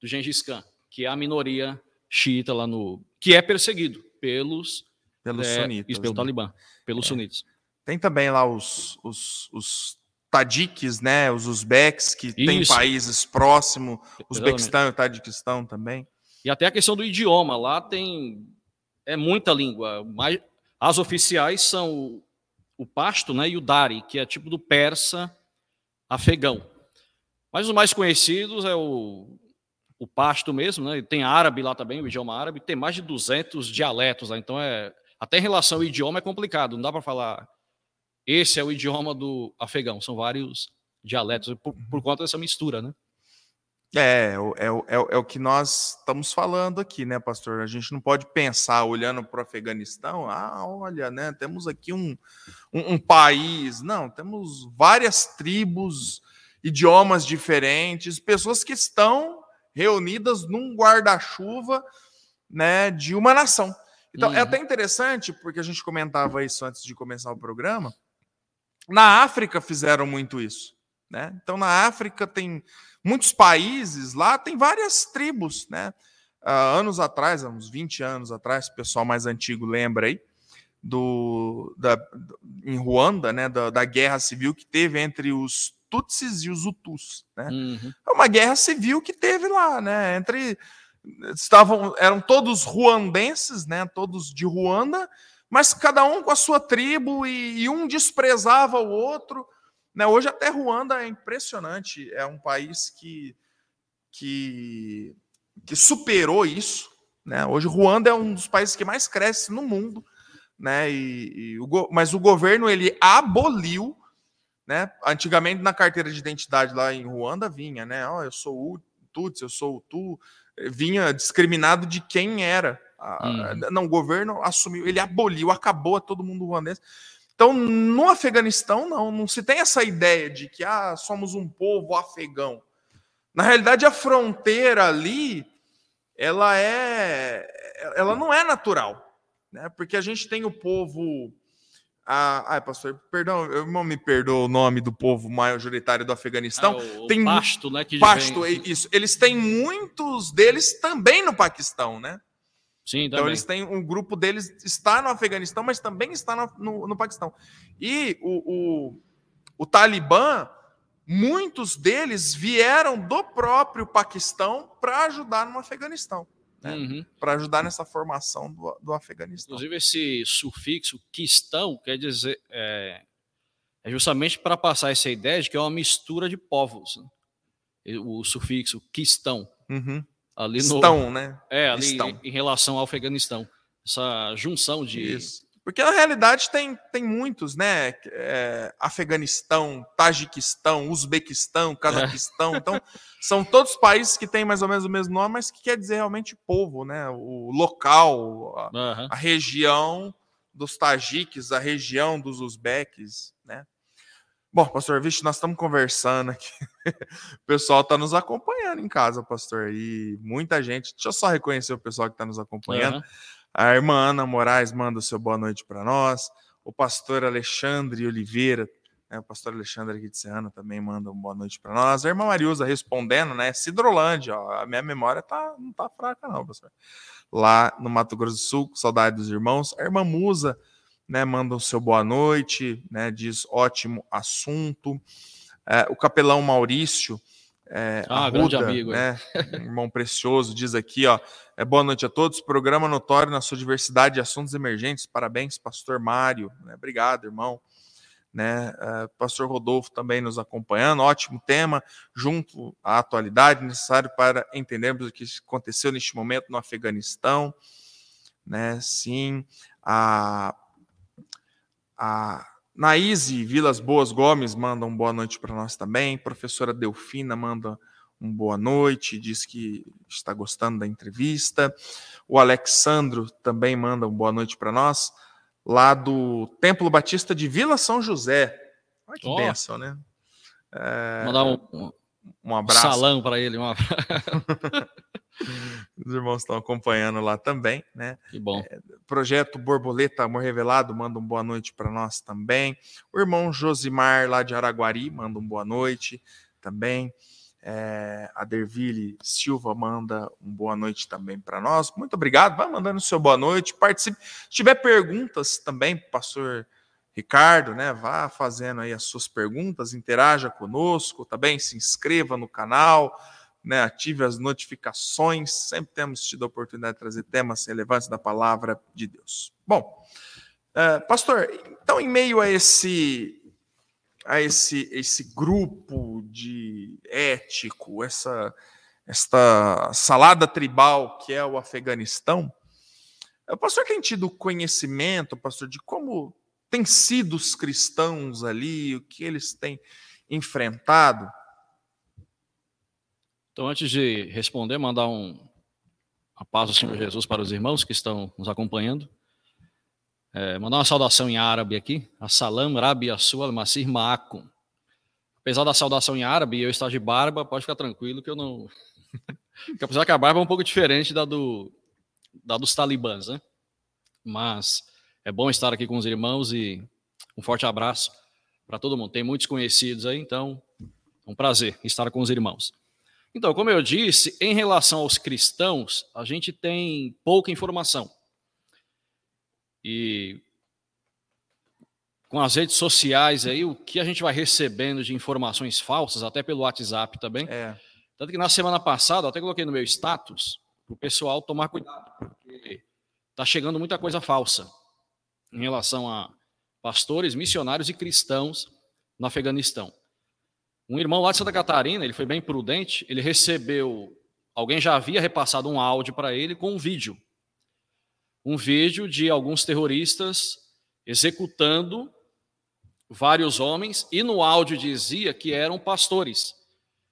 do Gengis Khan, que é a minoria xiita lá no. que é perseguido pelos. Pelos é, sunitas. Pelo né? Talibã, pelos é. sunitas. Tem também lá os, os, os tadiques, né? Os uzbeques, que tem países próximos, Uzbequistão e Tadiquistão também. E até a questão do idioma, lá tem é muita língua, mas as oficiais são o, o pasto, né, e o dari, que é tipo do persa afegão. Mas os mais conhecidos é o, o pasto mesmo, né? Tem árabe lá também, o idioma árabe, tem mais de 200 dialetos lá, então é até em relação ao idioma é complicado, não dá para falar esse é o idioma do afegão, são vários dialetos, por, por conta dessa mistura, né? É, é, é, é, o que nós estamos falando aqui, né, pastor? A gente não pode pensar olhando para o Afeganistão, ah, olha, né, temos aqui um, um, um, país. Não, temos várias tribos, idiomas diferentes, pessoas que estão reunidas num guarda-chuva né, de uma nação. Então, é uhum. é até interessante, porque a gente comentava isso antes de começar o programa, na África fizeram muito isso. Né? Então, na África tem muitos países lá, tem várias tribos. Né? Uh, anos atrás, uns 20 anos atrás, o pessoal mais antigo lembra aí, do, da, em Ruanda, né, da, da, guerra civil que teve entre os Tutsis e os Hutus. Né? Uhum. É uma guerra civil que teve lá, né, entre estavam eram todos ruandenses, né, todos de Ruanda, mas cada um com a sua tribo e, e um desprezava o outro. Né? Hoje até Ruanda é impressionante, é um país que, que, que superou isso. Né? Hoje Ruanda é um dos países que mais cresce no mundo, né? E, e o, mas o governo ele aboliu, né? Antigamente na carteira de identidade lá em Ruanda vinha, né? Oh, eu sou o Tutsi, eu sou o Tu, vinha discriminado de quem era Uhum. Não, o governo assumiu, ele aboliu, acabou a todo mundo ruandês. Então, no Afeganistão, não, não se tem essa ideia de que ah, somos um povo afegão. Na realidade, a fronteira ali, ela é, ela não é natural, né? Porque a gente tem o povo ah, pastor, perdão, eu não me perdoa o nome do povo majoritário do Afeganistão. Ah, o, tem pasto, né? Que pasto, vem... isso. Eles têm muitos deles também no Paquistão, né? Sim, então eles têm um grupo deles está no Afeganistão, mas também está no, no, no Paquistão. E o, o, o, Talibã, muitos deles vieram do próprio Paquistão para ajudar no Afeganistão. Né? Uhum. Para ajudar nessa formação do, do Afeganistão. Inclusive, esse sufixo quistão quer dizer. É, é justamente para passar essa ideia de que é uma mistura de povos. Né? O sufixo quistão. Uhum. Ali no, Estão, né? É, ali Estão. em relação ao Afeganistão. Essa junção de. Isso. Porque na realidade tem, tem muitos, né? É, Afeganistão, Tajiquistão, Uzbequistão, Cazaquistão. É. Então, são todos países que têm mais ou menos o mesmo nome, mas que quer dizer realmente povo, né? O local, a, uhum. a região dos tajiques, a região dos uzbeques, né? Bom, pastor, vixe, nós estamos conversando aqui. o pessoal está nos acompanhando em casa, pastor. E muita gente. Deixa eu só reconhecer o pessoal que está nos acompanhando. Uhum. A irmã Ana Moraes manda o seu boa noite para nós. O pastor Alexandre Oliveira, né, o pastor Alexandre aqui de Serrano também manda uma boa noite para nós. A irmã Mariusa respondendo, né? Cidrolândia, ó, a minha memória tá, não tá fraca, não, pastor. Lá no Mato Grosso do Sul, saudade dos irmãos. A irmã Musa né, manda o seu boa noite, né, diz ótimo assunto. É, o capelão Maurício, é, ah, Arruda, grande amigo, né, irmão precioso, diz aqui, ó, é, boa noite a todos, programa notório na sua diversidade de assuntos emergentes, parabéns, pastor Mário, né, obrigado, irmão. né? Uh, Pastor Rodolfo também nos acompanhando, ótimo tema, junto à atualidade necessário para entendermos o que aconteceu neste momento no Afeganistão, né? Sim, a, a Naíse Vilas Boas Gomes manda um boa noite para nós também, professora Delfina manda um boa noite, diz que está gostando da entrevista. O Alexandro também manda um boa noite para nós lá do Templo Batista de Vila São José. Olha que oh. bênção, né? É... Mandar um, um abraço. salão para ele. Um abraço. Os irmãos estão acompanhando lá também, né? Que bom. É, projeto Borboleta Amor Revelado manda um boa noite para nós também. O irmão Josimar, lá de Araguari, manda um boa noite também. É, a Derville Silva manda um boa noite também para nós. Muito obrigado. Vai mandando seu boa noite. Participe. Se tiver perguntas também, pastor Ricardo, né? Vá fazendo aí as suas perguntas, interaja conosco, tá bem? Se inscreva no canal, né? Ative as notificações. Sempre temos tido a oportunidade de trazer temas relevantes da palavra de Deus. Bom, uh, pastor, então, em meio a esse a esse, esse grupo de ético, essa, esta salada tribal que é o Afeganistão, o pastor tem tido conhecimento, pastor, de como têm sido os cristãos ali, o que eles têm enfrentado? Então, antes de responder, mandar um a paz do Senhor Jesus para os irmãos que estão nos acompanhando. É, mandar uma saudação em árabe aqui. Assalam Rabi Assu al-Masih Ma'akum. Apesar da saudação em árabe e eu estar de barba, pode ficar tranquilo que eu não. apesar que a barba é um pouco diferente da, do, da dos talibãs, né? Mas é bom estar aqui com os irmãos e um forte abraço para todo mundo. Tem muitos conhecidos aí, então é um prazer estar com os irmãos. Então, como eu disse, em relação aos cristãos, a gente tem pouca informação. E com as redes sociais aí, o que a gente vai recebendo de informações falsas, até pelo WhatsApp também. É. Tanto que na semana passada, até coloquei no meu status, para o pessoal tomar cuidado, porque está chegando muita coisa falsa em relação a pastores, missionários e cristãos no Afeganistão. Um irmão lá de Santa Catarina, ele foi bem prudente, ele recebeu, alguém já havia repassado um áudio para ele com um vídeo um vídeo de alguns terroristas executando vários homens, e no áudio dizia que eram pastores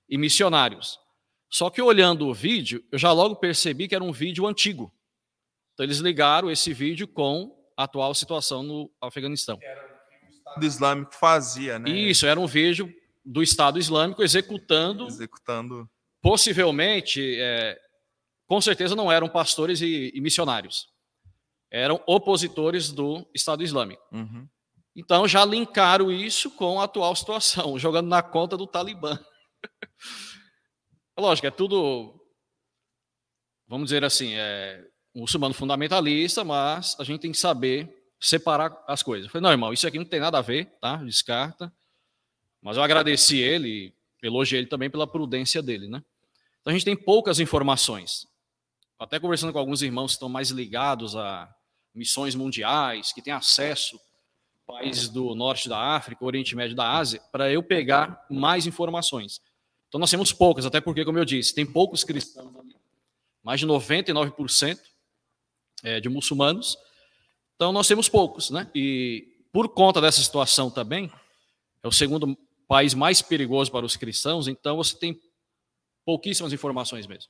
e missionários. Só que olhando o vídeo, eu já logo percebi que era um vídeo antigo. Então eles ligaram esse vídeo com a atual situação no Afeganistão. Era o que o Estado Islâmico fazia, né? Isso, era um vídeo do Estado Islâmico executando. Executando. Possivelmente, é, com certeza não eram pastores e, e missionários eram opositores do Estado Islâmico. Uhum. Então já linkaram isso com a atual situação, jogando na conta do Talibã. Lógico, é tudo, vamos dizer assim, é muçulmano fundamentalista, mas a gente tem que saber separar as coisas. Eu falei, não, irmão, isso aqui não tem nada a ver, tá? Descarta. Mas eu agradeci ele, elogiei ele também pela prudência dele, né? Então a gente tem poucas informações. Até conversando com alguns irmãos que estão mais ligados a missões mundiais, que têm acesso países do norte da África, Oriente Médio da Ásia, para eu pegar mais informações. Então nós temos poucas, até porque, como eu disse, tem poucos cristãos ali. Mais de 99% é, de muçulmanos. Então nós temos poucos, né? E por conta dessa situação também, é o segundo país mais perigoso para os cristãos, então você tem pouquíssimas informações mesmo.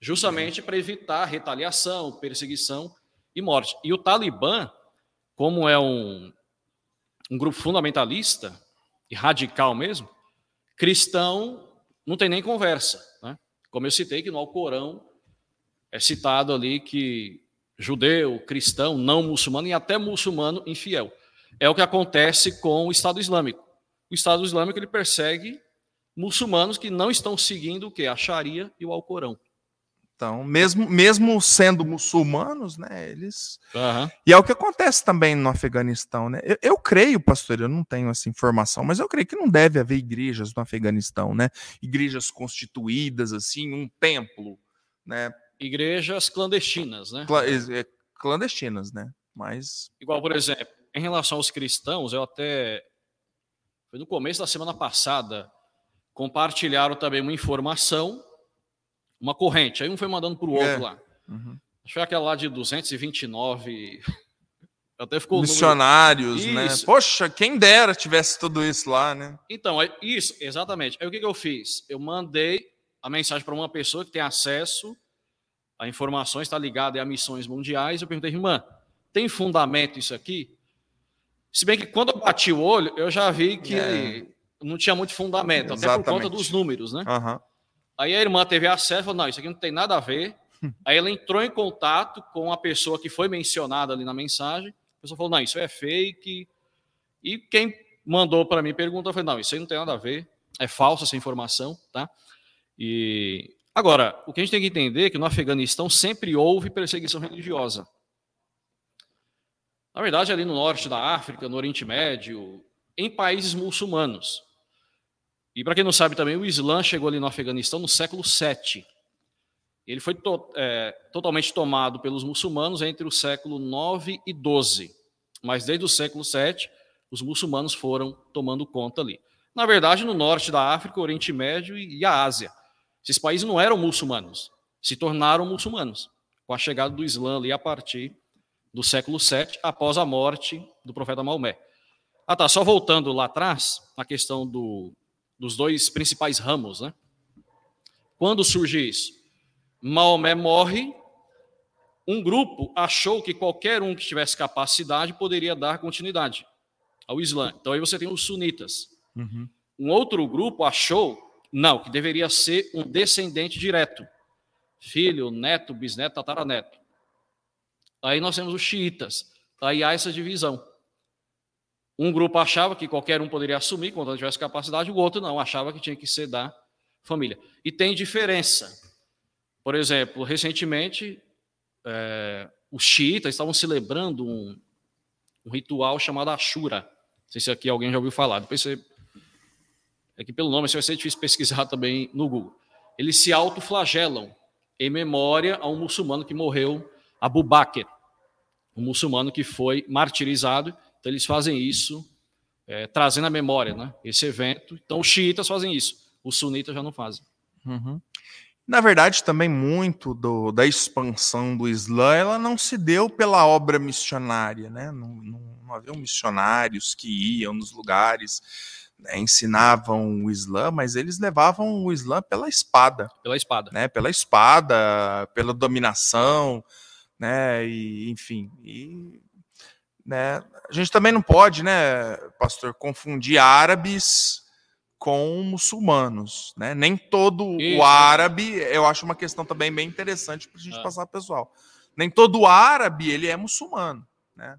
Justamente para evitar retaliação, perseguição e morte. E o Talibã, como é um, um grupo fundamentalista e radical mesmo, cristão não tem nem conversa. Né? Como eu citei que no Alcorão é citado ali que judeu, cristão, não muçulmano e até muçulmano infiel. É o que acontece com o Estado Islâmico. O Estado Islâmico ele persegue muçulmanos que não estão seguindo o que? A Sharia e o Alcorão. Então, mesmo, mesmo sendo muçulmanos, né, eles... Uhum. E é o que acontece também no Afeganistão, né? Eu, eu, creio, pastor, eu não tenho essa informação, mas eu creio que não deve haver igrejas no Afeganistão, né? Igrejas constituídas, assim, um templo, né? Igrejas clandestinas, né? Cla é, clandestinas, né? Mas... Igual, por exemplo, em relação aos cristãos, eu até foi no começo da semana passada, compartilharam também uma informação, uma corrente. Aí um foi mandando para o outro é. lá. Uhum. Acho que foi aquela lá de 229. Até ficou Missionários, né? Poxa, quem dera tivesse tudo isso lá, né? Então, é isso, exatamente. Aí o que, que eu fiz? Eu mandei a mensagem para uma pessoa que tem acesso a informações, está ligada a missões mundiais. Eu perguntei, irmã, tem fundamento isso aqui? Se bem que quando eu bati o olho, eu já vi que é. não tinha muito fundamento, Exatamente. até por conta dos números, né? Uhum. Aí a irmã teve acesso e falou: não, isso aqui não tem nada a ver. Aí ela entrou em contato com a pessoa que foi mencionada ali na mensagem. A pessoa falou: não, isso é fake. E quem mandou para mim perguntou: foi não, isso aí não tem nada a ver. É falsa essa informação, tá? E agora, o que a gente tem que entender é que no Afeganistão sempre houve perseguição religiosa. Na verdade, ali no norte da África, no Oriente Médio, em países muçulmanos. E para quem não sabe também, o Islã chegou ali no Afeganistão no século VII. Ele foi to é, totalmente tomado pelos muçulmanos entre o século IX e XII. Mas desde o século VII, os muçulmanos foram tomando conta ali. Na verdade, no norte da África, Oriente Médio e a Ásia. Esses países não eram muçulmanos, se tornaram muçulmanos com a chegada do Islã ali a partir do século VII, após a morte do profeta Maomé. Ah, tá. Só voltando lá atrás, na questão do, dos dois principais ramos, né? Quando surge isso? Maomé morre, um grupo achou que qualquer um que tivesse capacidade poderia dar continuidade ao Islã. Então aí você tem os sunitas. Uhum. Um outro grupo achou, não, que deveria ser um descendente direto. Filho, neto, bisneto, tataraneto. Aí nós temos os xiitas. Aí há essa divisão. Um grupo achava que qualquer um poderia assumir quando tivesse capacidade, o outro não, achava que tinha que ser da família. E tem diferença. Por exemplo, recentemente, é, os xiitas estavam celebrando um, um, ritual chamado Ashura. Não sei se aqui alguém já ouviu falar. Depois você. É que pelo nome vai ser difícil pesquisar também no Google. Eles se autoflagelam em memória a um muçulmano que morreu Abu Bakr, um muçulmano que foi martirizado. Então, eles fazem isso, é, trazendo à memória né, esse evento. Então, os xiitas fazem isso, os sunitas já não fazem. Uhum. Na verdade, também muito do, da expansão do Islã, ela não se deu pela obra missionária, né? Não, não, não haviam missionários que iam nos lugares, né, ensinavam o Islã, mas eles levavam o Islã pela espada. Pela espada. Né? Pela espada, pela dominação, né? E, enfim, e, né? A gente também não pode, né, pastor, confundir árabes com muçulmanos, né? Nem todo Isso. o árabe, eu acho uma questão também bem interessante para a gente ah. passar pessoal. Nem todo árabe ele é muçulmano, né?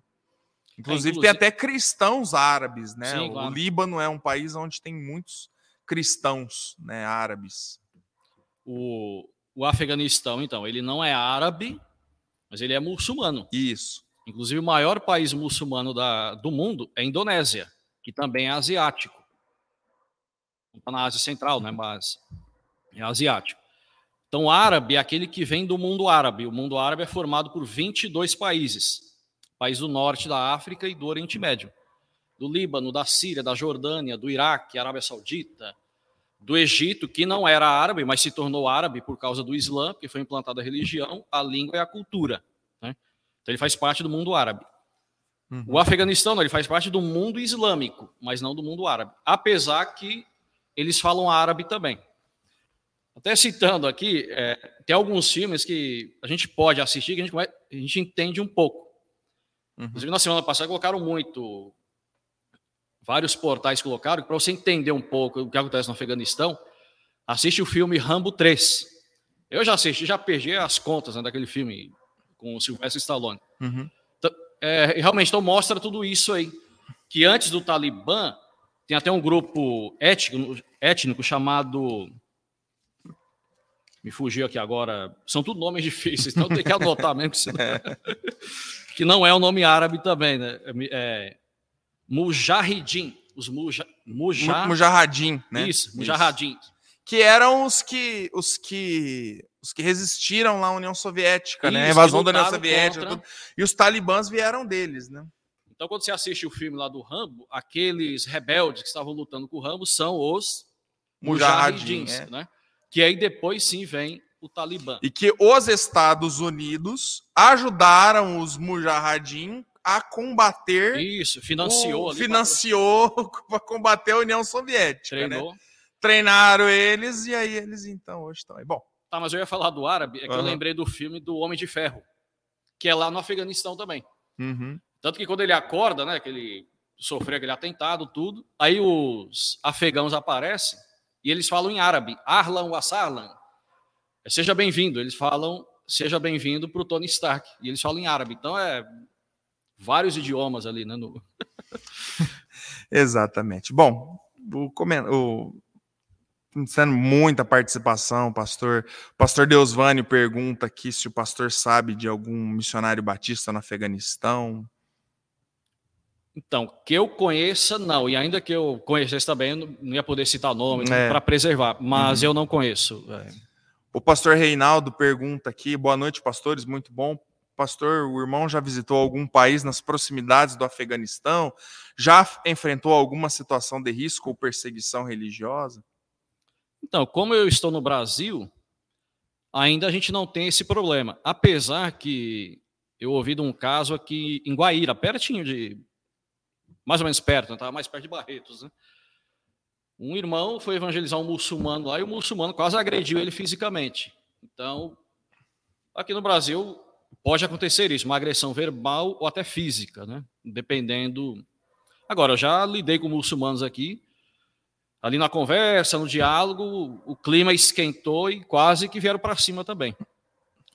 Inclusive, é, inclusive, tem até cristãos árabes, né? Sim, claro. O Líbano é um país onde tem muitos cristãos, né, árabes. O, o Afeganistão, então, ele não é árabe, mas ele é muçulmano. Isso. Inclusive, o maior país muçulmano da, do mundo é a Indonésia, que também é asiático. Não está na Ásia Central, né? Mas é asiático. Então, árabe é aquele que vem do mundo árabe. O mundo árabe é formado por 22 países. Países do norte da África e do Oriente Médio. Do Líbano, da Síria, da Jordânia, do Iraque, Arábia Saudita, do Egito, que não era árabe, mas se tornou árabe por causa do Islã, porque foi implantada a religião, a língua e a cultura. Né? Então ele faz parte do mundo árabe. Uhum. O Afeganistão não, ele faz parte do mundo islâmico, mas não do mundo árabe. Apesar que eles falam árabe também. Até citando aqui, é, tem alguns filmes que a gente pode assistir que a gente, a gente entende um pouco. Uhum. Inclusive, na semana passada colocaram muito vários portais colocaram, para você entender um pouco o que acontece no Afeganistão, assiste o filme Rambo 3. Eu já assisti, já perdi as contas né, daquele filme com o Sylvester Stallone. Uhum. Então, é, realmente, então mostra tudo isso aí. Que antes do Talibã, tem até um grupo étnico, étnico chamado. Me fugiu aqui agora. São tudo nomes difíceis, então tem que anotar mesmo. Que, que não é o um nome árabe também, né? É, Mujahidin, os muja, muja... Mujahidin, né? Isso, Mujahidin. Que eram os que os que os que resistiram lá à União Soviética, Isso, né? A invasão da União Soviética. Contra... E os talibãs vieram deles, né? Então, quando você assiste o filme lá do Rambo, aqueles rebeldes que estavam lutando com o Rambo são os mujahidins, é. né? Que aí depois sim vem o Talibã. E que os Estados Unidos ajudaram os mujahidin a combater. Isso, financiou. O, financiou para combater a União Soviética. Né? Treinou. Né? Treinaram eles e aí eles então hoje estão aí. Bom. Tá, mas eu ia falar do árabe, é que uhum. eu lembrei do filme do Homem de Ferro, que é lá no Afeganistão também. Uhum. Tanto que quando ele acorda, né, que ele sofreu aquele atentado, tudo, aí os afegãos aparecem e eles falam em árabe, Arlan Wasarlan, seja bem-vindo. Eles falam, seja bem-vindo para o Tony Stark. E eles falam em árabe. Então é vários idiomas ali, né? No... Exatamente. Bom, o, o sendo muita participação, pastor. Pastor Deusvânio pergunta aqui se o pastor sabe de algum missionário batista no Afeganistão. Então, que eu conheça, não. E ainda que eu conhecesse também, não ia poder citar nome é. para preservar. Mas uhum. eu não conheço. É. O pastor Reinaldo pergunta aqui: boa noite, pastores, muito bom. Pastor, o irmão já visitou algum país nas proximidades do Afeganistão? Já enfrentou alguma situação de risco ou perseguição religiosa? Então, como eu estou no Brasil, ainda a gente não tem esse problema. Apesar que eu ouvi de um caso aqui em Guaíra, pertinho de. Mais ou menos perto, estava né? mais perto de Barretos, né? Um irmão foi evangelizar um muçulmano lá e o muçulmano quase agrediu ele fisicamente. Então, aqui no Brasil pode acontecer isso, uma agressão verbal ou até física, né? Dependendo. Agora, eu já lidei com muçulmanos aqui, ali na conversa, no diálogo, o clima esquentou e quase que vieram para cima também.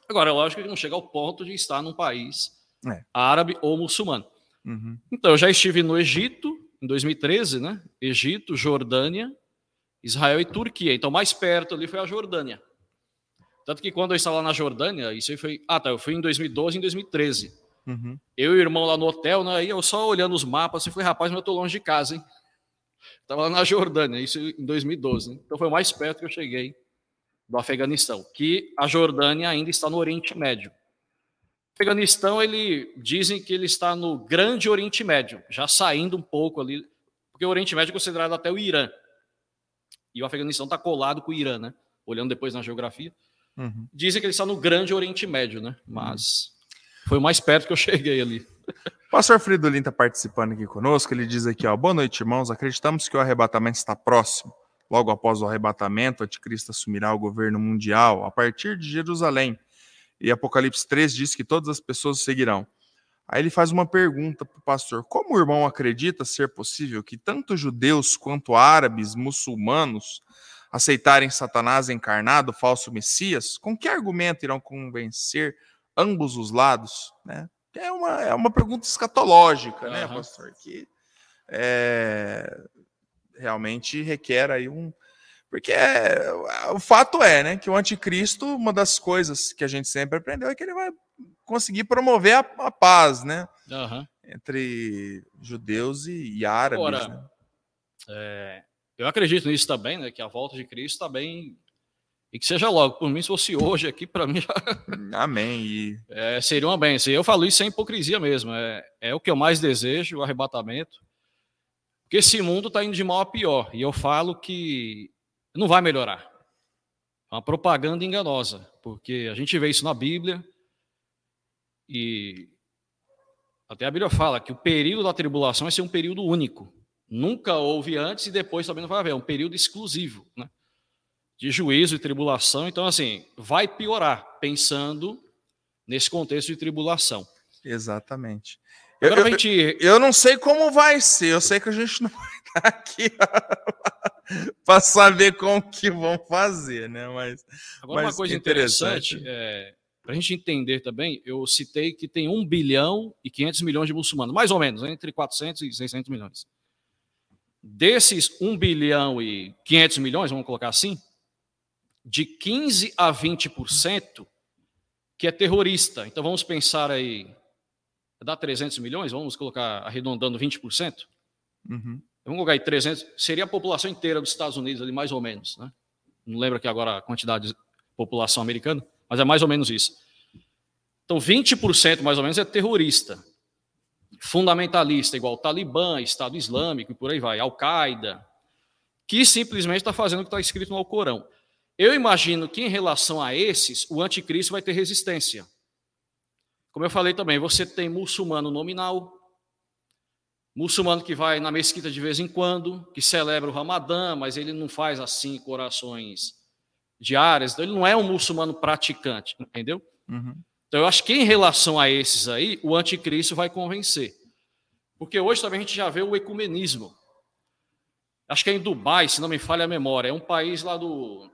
Agora, é lógico que não chega ao ponto de estar num país é. árabe ou muçulmano. Uhum. Então, eu já estive no Egito, em 2013, né? Egito, Jordânia, Israel e Turquia. Então, mais perto ali foi a Jordânia. Tanto que quando eu estava lá na Jordânia, isso aí foi. Ah, tá. Eu fui em 2012 e em 2013. Uhum. Eu e o irmão lá no hotel, né? Aí eu só olhando os mapas, assim, falei, rapaz, mas eu tô longe de casa, hein? Estava lá na Jordânia, isso em 2012. Né? Então foi o mais perto que eu cheguei do Afeganistão, que a Jordânia ainda está no Oriente Médio. Afeganistão, ele dizem que ele está no Grande Oriente Médio, já saindo um pouco ali, porque o Oriente Médio é considerado até o Irã. E o Afeganistão está colado com o Irã, né? Olhando depois na geografia. Uhum. Dizem que ele está no Grande Oriente Médio, né? Mas foi o mais perto que eu cheguei ali. Pastor Fridolin está participando aqui conosco. Ele diz aqui: ó, boa noite, irmãos. Acreditamos que o arrebatamento está próximo. Logo após o arrebatamento, o anticristo assumirá o governo mundial a partir de Jerusalém e Apocalipse 3 diz que todas as pessoas seguirão. Aí ele faz uma pergunta para o pastor: como o irmão acredita ser possível que tanto judeus quanto árabes, muçulmanos, aceitarem Satanás encarnado, falso Messias? Com que argumento irão convencer ambos os lados? Né? É, uma, é uma pergunta escatológica, uhum. né, pastor? Que é, realmente requer aí um, porque é, o fato é, né, que o anticristo, uma das coisas que a gente sempre aprendeu é que ele vai conseguir promover a, a paz, né? Uhum. Entre judeus e, e árabes. Agora, né? é, eu acredito nisso também, né? Que a volta de Cristo está bem. E que seja logo. Por mim, se fosse hoje aqui, para mim já. Amém. E... É, seria uma bênção. Eu falo isso sem hipocrisia mesmo. É, é o que eu mais desejo, o arrebatamento. Porque esse mundo está indo de mal a pior. E eu falo que não vai melhorar. É uma propaganda enganosa, porque a gente vê isso na Bíblia e até a Bíblia fala que o período da tribulação vai ser um período único. Nunca houve antes e depois também não vai haver, é um período exclusivo, né? De juízo e tribulação. Então, assim, vai piorar, pensando nesse contexto de tribulação. Exatamente. Eu, eu, gente... eu, não sei como vai ser, eu sei que a gente não vai estar aqui para saber como que vão fazer, né? Mas agora mas uma coisa interessante, interessante é, para a gente entender também, eu citei que tem 1 bilhão e 500 milhões de muçulmanos, mais ou menos, entre 400 e 600 milhões. Desses 1 bilhão e 500 milhões, vamos colocar assim, de 15 a 20% que é terrorista. Então vamos pensar aí, dá 300 milhões, vamos colocar arredondando 20%. Uhum vamos colocar aí 300, seria a população inteira dos Estados Unidos ali, mais ou menos, né? Não lembro aqui agora a quantidade de população americana, mas é mais ou menos isso. Então, 20% mais ou menos é terrorista. Fundamentalista, igual o Talibã, Estado Islâmico e por aí vai, Al-Qaeda, que simplesmente está fazendo o que está escrito no Alcorão. Eu imagino que, em relação a esses, o anticristo vai ter resistência. Como eu falei também, você tem muçulmano nominal, muçulmano que vai na mesquita de vez em quando, que celebra o Ramadã, mas ele não faz assim corações diárias, então ele não é um muçulmano praticante, entendeu? Uhum. Então eu acho que em relação a esses aí, o anticristo vai convencer. Porque hoje também a gente já vê o ecumenismo. Acho que é em Dubai, se não me falha a memória, é um país lá do,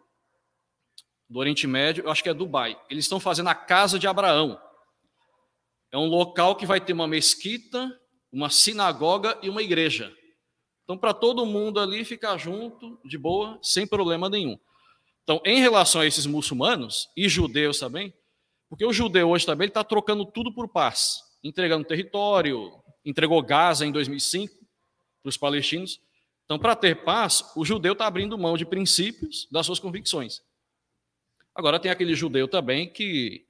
do Oriente Médio, eu acho que é Dubai. Eles estão fazendo a Casa de Abraão. É um local que vai ter uma mesquita, uma sinagoga e uma igreja. Então, para todo mundo ali ficar junto, de boa, sem problema nenhum. Então, em relação a esses muçulmanos e judeus também, porque o judeu hoje também está trocando tudo por paz, entregando território, entregou Gaza em 2005 para os palestinos. Então, para ter paz, o judeu está abrindo mão de princípios das suas convicções. Agora tem aquele judeu também que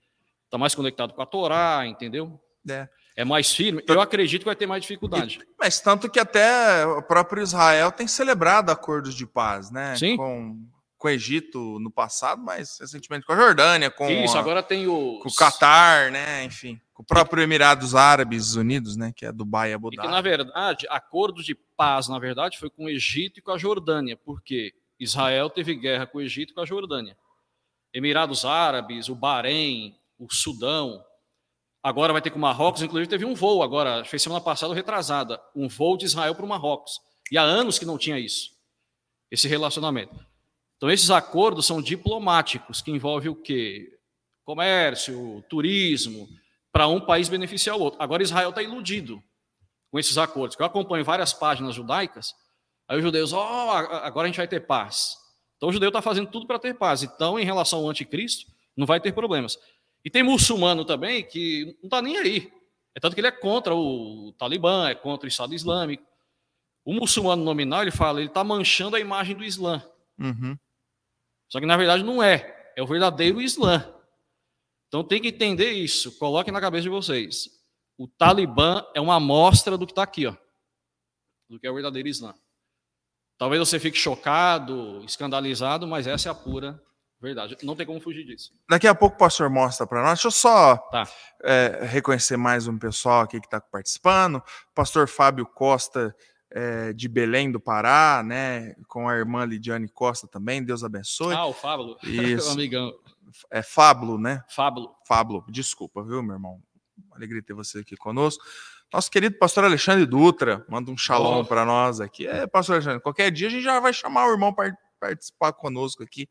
está mais conectado com a Torá, entendeu? É. É mais firme. Eu acredito que vai ter mais dificuldade. Mas tanto que até o próprio Israel tem celebrado acordos de paz, né? Sim. Com, com o Egito no passado, mas recentemente com a Jordânia, com Isso, a, agora tem o com o Catar, né? Enfim, com o próprio Emirados Árabes Unidos, né? Que é Dubai e Abu Dhabi. E que, na verdade, acordo de paz, na verdade, foi com o Egito e com a Jordânia, porque Israel teve guerra com o Egito e com a Jordânia. Emirados Árabes, o Bahrein, o Sudão. Agora vai ter com o Marrocos, inclusive teve um voo agora, fez semana passada retrasada, um voo de Israel para o Marrocos. E há anos que não tinha isso, esse relacionamento. Então esses acordos são diplomáticos, que envolvem o quê? Comércio, turismo, para um país beneficiar o outro. Agora Israel está iludido com esses acordos. Eu acompanho várias páginas judaicas, aí os judeus, ó, oh, agora a gente vai ter paz. Então o judeu está fazendo tudo para ter paz. Então, em relação ao anticristo, não vai ter problemas. E tem muçulmano também que não está nem aí. É tanto que ele é contra o Talibã, é contra o Estado Islâmico. O muçulmano nominal, ele fala, ele está manchando a imagem do Islã. Uhum. Só que na verdade não é. É o verdadeiro Islã. Então tem que entender isso. Coloquem na cabeça de vocês. O Talibã é uma amostra do que está aqui, ó, do que é o verdadeiro Islã. Talvez você fique chocado, escandalizado, mas essa é a pura verdade. Não tem como fugir disso. Daqui a pouco o pastor mostra para nós. Deixa eu só tá. é, reconhecer mais um pessoal aqui que está participando. Pastor Fábio Costa, é, de Belém do Pará, né? Com a irmã Lidiane Costa também. Deus abençoe. Ah, o Fábio. Isso. amigão. É Fábio, né? Fábio. Fábio. Desculpa, viu, meu irmão? Alegria ter você aqui conosco. Nosso querido pastor Alexandre Dutra manda um shalom oh. para nós aqui. É, pastor Alexandre, qualquer dia a gente já vai chamar o irmão para participar conosco aqui,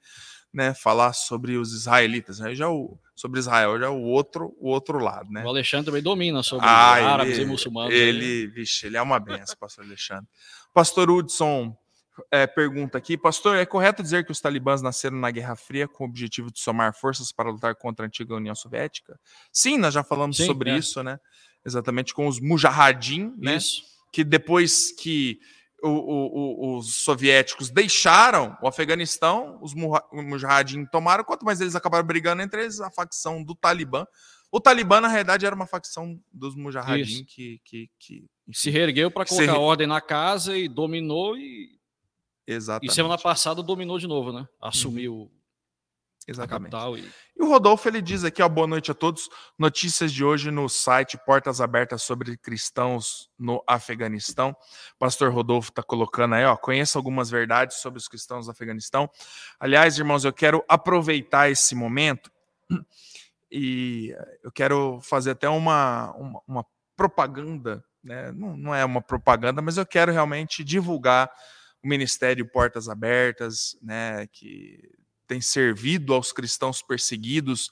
né? Falar sobre os israelitas, né? Já o, sobre Israel, já o outro, o outro lado, né? O Alexandre também domina sobre ah, árabes ele, e muçulmanos. Ele, né? vixe, ele é uma benção, pastor Alexandre. Pastor Hudson é, pergunta aqui, pastor, é correto dizer que os talibãs nasceram na Guerra Fria com o objetivo de somar forças para lutar contra a antiga União Soviética? Sim, nós já falamos Sim, sobre é. isso, né? exatamente com os Mujahideen, né? Que depois que o, o, os soviéticos deixaram o Afeganistão, os Mujahideen tomaram, quanto mais eles acabaram brigando entre eles, a facção do Talibã. O Talibã, na realidade, era uma facção dos Mujahideen que, que, que se reergueu para colocar se... ordem na casa e dominou e. Exatamente. E semana passada dominou de novo, né? Assumiu uhum. Exatamente. E... o Rodolfo ele diz aqui, ó, boa noite a todos. Notícias de hoje no site Portas Abertas sobre cristãos no Afeganistão. Pastor Rodolfo está colocando aí, ó, conheça algumas verdades sobre os cristãos no Afeganistão. Aliás, irmãos, eu quero aproveitar esse momento e eu quero fazer até uma, uma, uma propaganda, né? Não, não é uma propaganda, mas eu quero realmente divulgar o Ministério Portas Abertas, né? Que tem servido aos cristãos perseguidos,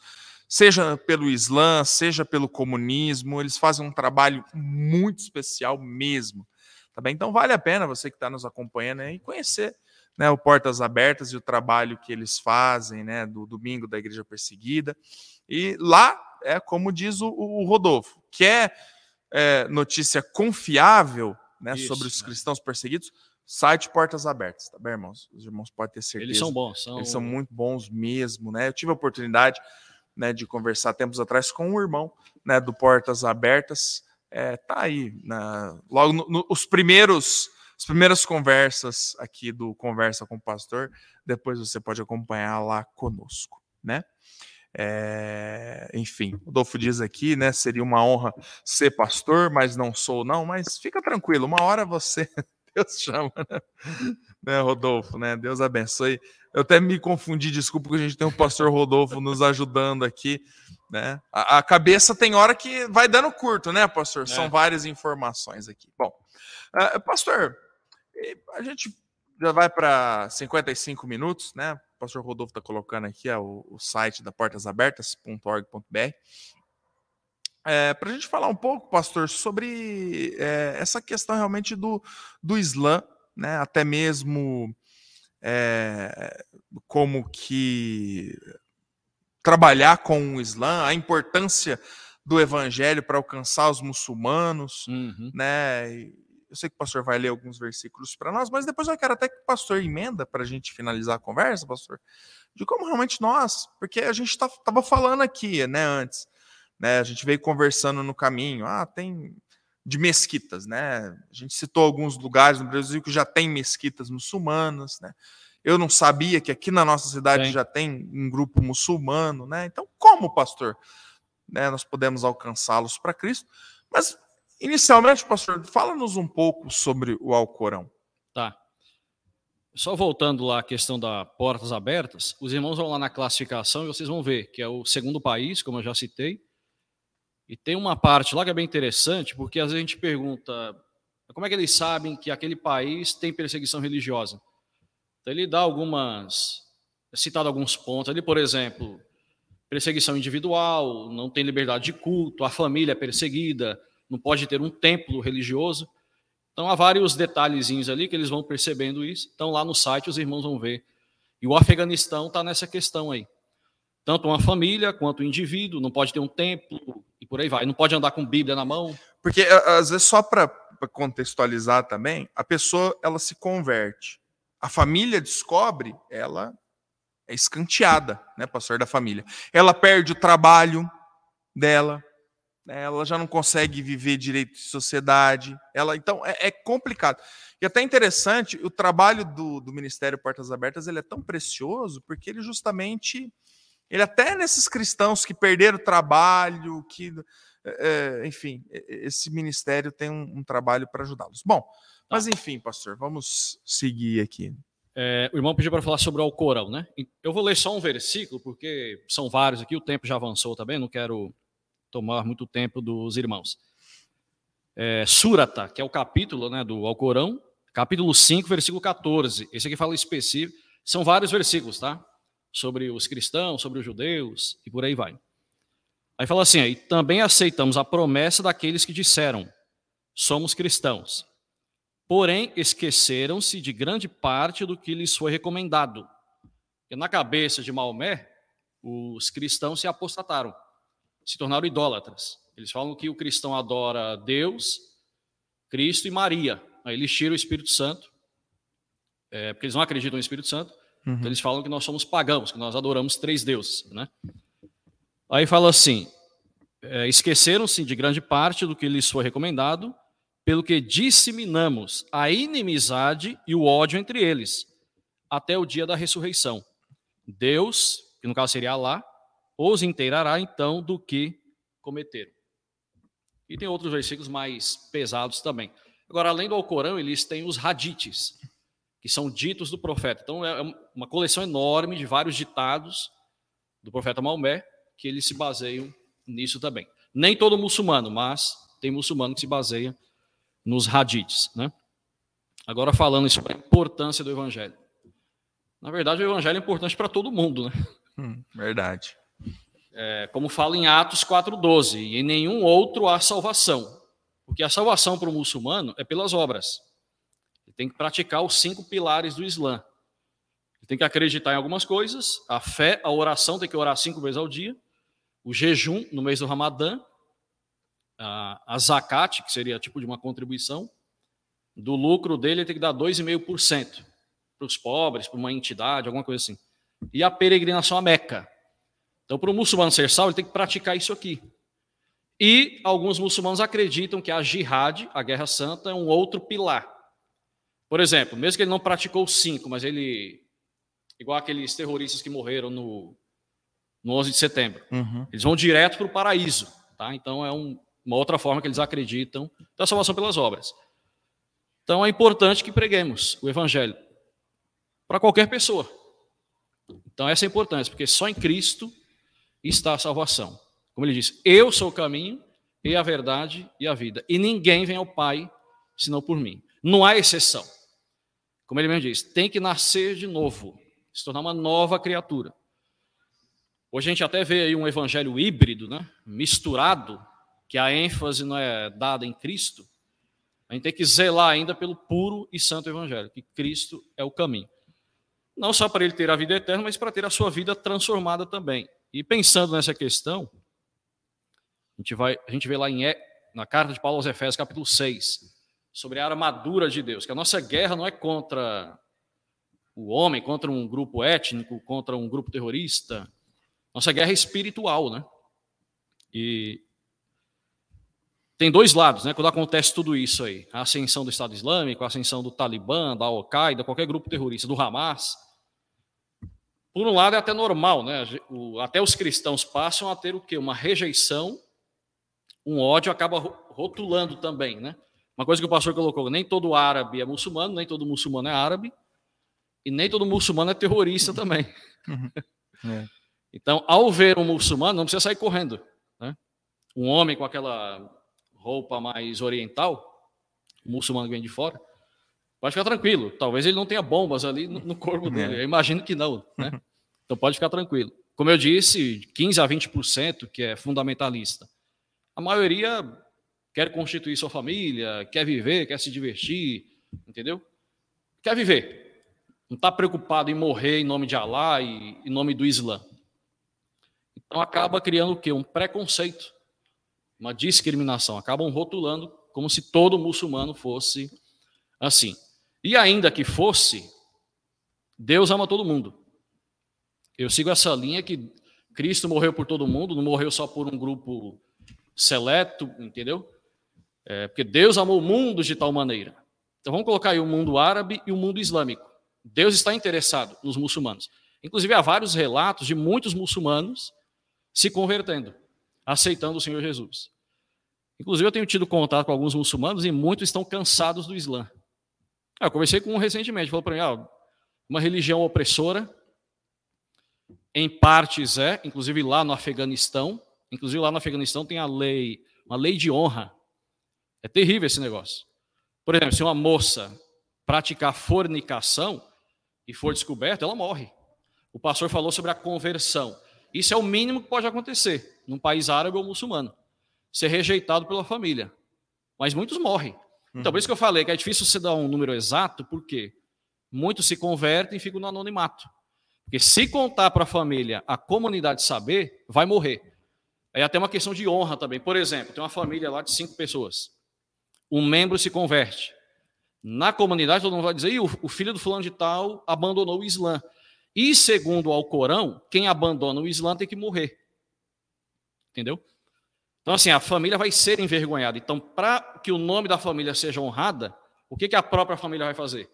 seja pelo Islã, seja pelo comunismo, eles fazem um trabalho muito especial mesmo. Tá bem? Então vale a pena você que está nos acompanhando aí conhecer né, o Portas Abertas e o trabalho que eles fazem, né, do domingo da Igreja Perseguida. E lá é como diz o, o Rodolfo, que é, é notícia confiável né, Isso, sobre os né? cristãos perseguidos, Site Portas Abertas, tá bem, irmãos? Os irmãos podem ter certeza. Eles são bons. São... Eles são muito bons mesmo, né? Eu tive a oportunidade né, de conversar tempos atrás com um irmão né, do Portas Abertas, é, tá aí, na, logo no, no, os primeiros as primeiras conversas aqui do Conversa com o Pastor, depois você pode acompanhar lá conosco, né? É, enfim, o Adolfo diz aqui, né? Seria uma honra ser pastor, mas não sou, não. Mas fica tranquilo, uma hora você, Deus chama, né? né, Rodolfo, né? Deus abençoe. Eu até me confundi, desculpa, que a gente tem o pastor Rodolfo nos ajudando aqui, né? A, a cabeça tem hora que vai dando curto, né, pastor? É. São várias informações aqui. Bom, uh, pastor, a gente já vai para 55 minutos, né? O pastor Rodolfo está colocando aqui o, o, site da portasabertas.org.br. É, para a gente falar um pouco, pastor, sobre é, essa questão realmente do, do Islã, né? até mesmo é, como que trabalhar com o Islã, a importância do evangelho para alcançar os muçulmanos, uhum. né? Eu sei que o pastor vai ler alguns versículos para nós, mas depois eu quero até que o pastor emenda para a gente finalizar a conversa, pastor, de como realmente nós, porque a gente estava tá, falando aqui, né, antes, né, a gente veio conversando no caminho, ah, tem de mesquitas, né, a gente citou alguns lugares no Brasil que já tem mesquitas muçulmanas, né, eu não sabia que aqui na nossa cidade Sim. já tem um grupo muçulmano, né, então como, pastor, né, nós podemos alcançá-los para Cristo, mas Inicialmente, pastor, fala-nos um pouco sobre o Alcorão. Tá. Só voltando lá à questão da portas abertas, os irmãos vão lá na classificação e vocês vão ver que é o segundo país, como eu já citei. E tem uma parte lá que é bem interessante, porque às vezes a gente pergunta como é que eles sabem que aquele país tem perseguição religiosa. Então ele dá algumas, é citado alguns pontos ali, por exemplo, perseguição individual, não tem liberdade de culto, a família é perseguida, não pode ter um templo religioso. Então há vários detalhezinhos ali que eles vão percebendo isso. Então lá no site os irmãos vão ver. E o Afeganistão está nessa questão aí. Tanto uma família quanto o um indivíduo, não pode ter um templo por aí vai. Não pode andar com Bíblia na mão. Porque às vezes só para contextualizar também, a pessoa ela se converte. A família descobre, ela é escanteada, né, pastor da família. Ela perde o trabalho dela, né, ela já não consegue viver direito de sociedade, ela então é, é complicado. E até interessante, o trabalho do, do, Ministério Portas Abertas ele é tão precioso porque ele justamente, ele até nesses cristãos que perderam o trabalho, que, é, enfim, esse ministério tem um, um trabalho para ajudá-los. Bom, mas tá. enfim, pastor, vamos seguir aqui. É, o irmão pediu para falar sobre o Alcorão, né? Eu vou ler só um versículo, porque são vários aqui, o tempo já avançou também, não quero tomar muito tempo dos irmãos. É, Surata, que é o capítulo né, do Alcorão, capítulo 5, versículo 14. Esse aqui fala específico. São vários versículos, tá? Sobre os cristãos, sobre os judeus e por aí vai. Aí fala assim: aí, também aceitamos a promessa daqueles que disseram: somos cristãos. Porém, esqueceram-se de grande parte do que lhes foi recomendado. E na cabeça de Maomé, os cristãos se apostataram se tornaram idólatras. Eles falam que o cristão adora Deus, Cristo e Maria. Aí eles tiram o Espírito Santo, é, porque eles não acreditam no Espírito Santo. Uhum. Então eles falam que nós somos pagãos, que nós adoramos três deuses. Né? Aí fala assim: é, esqueceram-se de grande parte do que lhes foi recomendado, pelo que disseminamos a inimizade e o ódio entre eles, até o dia da ressurreição. Deus, que no caso seria Alá, os inteirará então do que cometeram. E tem outros versículos mais pesados também. Agora, além do Alcorão, eles têm os hadites, que são ditos do profeta. Então, é uma coleção enorme de vários ditados do profeta Maomé, que eles se baseiam nisso também. Nem todo muçulmano, mas tem muçulmano que se baseia nos hadites. Né? Agora, falando sobre a importância do evangelho. Na verdade, o evangelho é importante para todo mundo. Né? Hum, verdade é, como fala em Atos 4,12, e em nenhum outro há salvação. Porque a salvação para o muçulmano é pelas obras. Tem que praticar os cinco pilares do Islã. Ele tem que acreditar em algumas coisas, a fé, a oração, tem que orar cinco vezes ao dia, o jejum no mês do Ramadã, a, a zakat, que seria tipo de uma contribuição, do lucro dele ele tem que dar 2,5% para os pobres, para uma entidade, alguma coisa assim. E a peregrinação a Meca, então, para o muçulmano ser salvo, ele tem que praticar isso aqui. E alguns muçulmanos acreditam que a jihad, a guerra santa, é um outro pilar. Por exemplo, mesmo que ele não praticou cinco, mas ele, igual aqueles terroristas que morreram no, no 11 de setembro, uhum. eles vão direto para o paraíso. Tá? Então é um, uma outra forma que eles acreditam da salvação pelas obras. Então é importante que preguemos o evangelho para qualquer pessoa. Então essa é a importância, porque só em Cristo está a salvação. Como ele diz, eu sou o caminho e a verdade e a vida. E ninguém vem ao Pai senão por mim. Não há exceção. Como ele mesmo diz, tem que nascer de novo, se tornar uma nova criatura. Hoje a gente até vê aí um evangelho híbrido, né? misturado, que a ênfase não é dada em Cristo. A gente tem que zelar ainda pelo puro e santo evangelho, que Cristo é o caminho. Não só para ele ter a vida eterna, mas para ter a sua vida transformada também. E pensando nessa questão, a gente, vai, a gente vê lá em, na carta de Paulo aos Efésios, capítulo 6, sobre a armadura de Deus, que a nossa guerra não é contra o homem, contra um grupo étnico, contra um grupo terrorista. Nossa guerra é espiritual, né? E tem dois lados, né? Quando acontece tudo isso aí, a ascensão do Estado Islâmico, a ascensão do Talibã, da Al-Qaeda, qualquer grupo terrorista, do Hamas. Por um lado é até normal, né? Até os cristãos passam a ter o quê? Uma rejeição um ódio acaba rotulando também, né? Uma coisa que o pastor colocou, nem todo árabe é muçulmano, nem todo muçulmano é árabe, e nem todo muçulmano é terrorista também. Uhum. É. Então, ao ver um muçulmano, não precisa sair correndo. Né? Um homem com aquela roupa mais oriental, um muçulmano que vem de fora, pode ficar tranquilo. Talvez ele não tenha bombas ali no, corpo dele. É. Eu imagino que não. Né? Então, pode ficar tranquilo. Como eu disse, 15 a 20% que é fundamentalista a maioria quer constituir sua família, quer viver, quer se divertir, entendeu? Quer viver. Não está preocupado em morrer em nome de Alá e em nome do Islã. Então acaba criando o quê? Um preconceito, uma discriminação. Acabam rotulando como se todo muçulmano fosse assim. E ainda que fosse, Deus ama todo mundo. Eu sigo essa linha que Cristo morreu por todo mundo, não morreu só por um grupo seleto, entendeu? É, porque Deus amou o mundo de tal maneira. Então vamos colocar aí o mundo árabe e o mundo islâmico. Deus está interessado nos muçulmanos. Inclusive há vários relatos de muitos muçulmanos se convertendo, aceitando o Senhor Jesus. Inclusive eu tenho tido contato com alguns muçulmanos e muitos estão cansados do Islã. Ah, eu conversei com um recentemente, falou para mim, ah, uma religião opressora, em partes é, inclusive lá no Afeganistão, Inclusive lá no Afeganistão tem a lei, uma lei de honra. É terrível esse negócio. Por exemplo, se uma moça praticar fornicação e for descoberta, ela morre. O pastor falou sobre a conversão. Isso é o mínimo que pode acontecer num país árabe ou muçulmano. Ser rejeitado pela família. Mas muitos morrem. Então, por isso que eu falei que é difícil você dar um número exato, porque muitos se convertem e ficam no anonimato. Porque se contar para a família, a comunidade saber, vai morrer. É até uma questão de honra também. Por exemplo, tem uma família lá de cinco pessoas. Um membro se converte. Na comunidade, todo mundo vai dizer: o filho do fulano de tal abandonou o Islã. E segundo o Alcorão, quem abandona o Islã tem que morrer. Entendeu? Então, assim, a família vai ser envergonhada. Então, para que o nome da família seja honrada, o que, que a própria família vai fazer?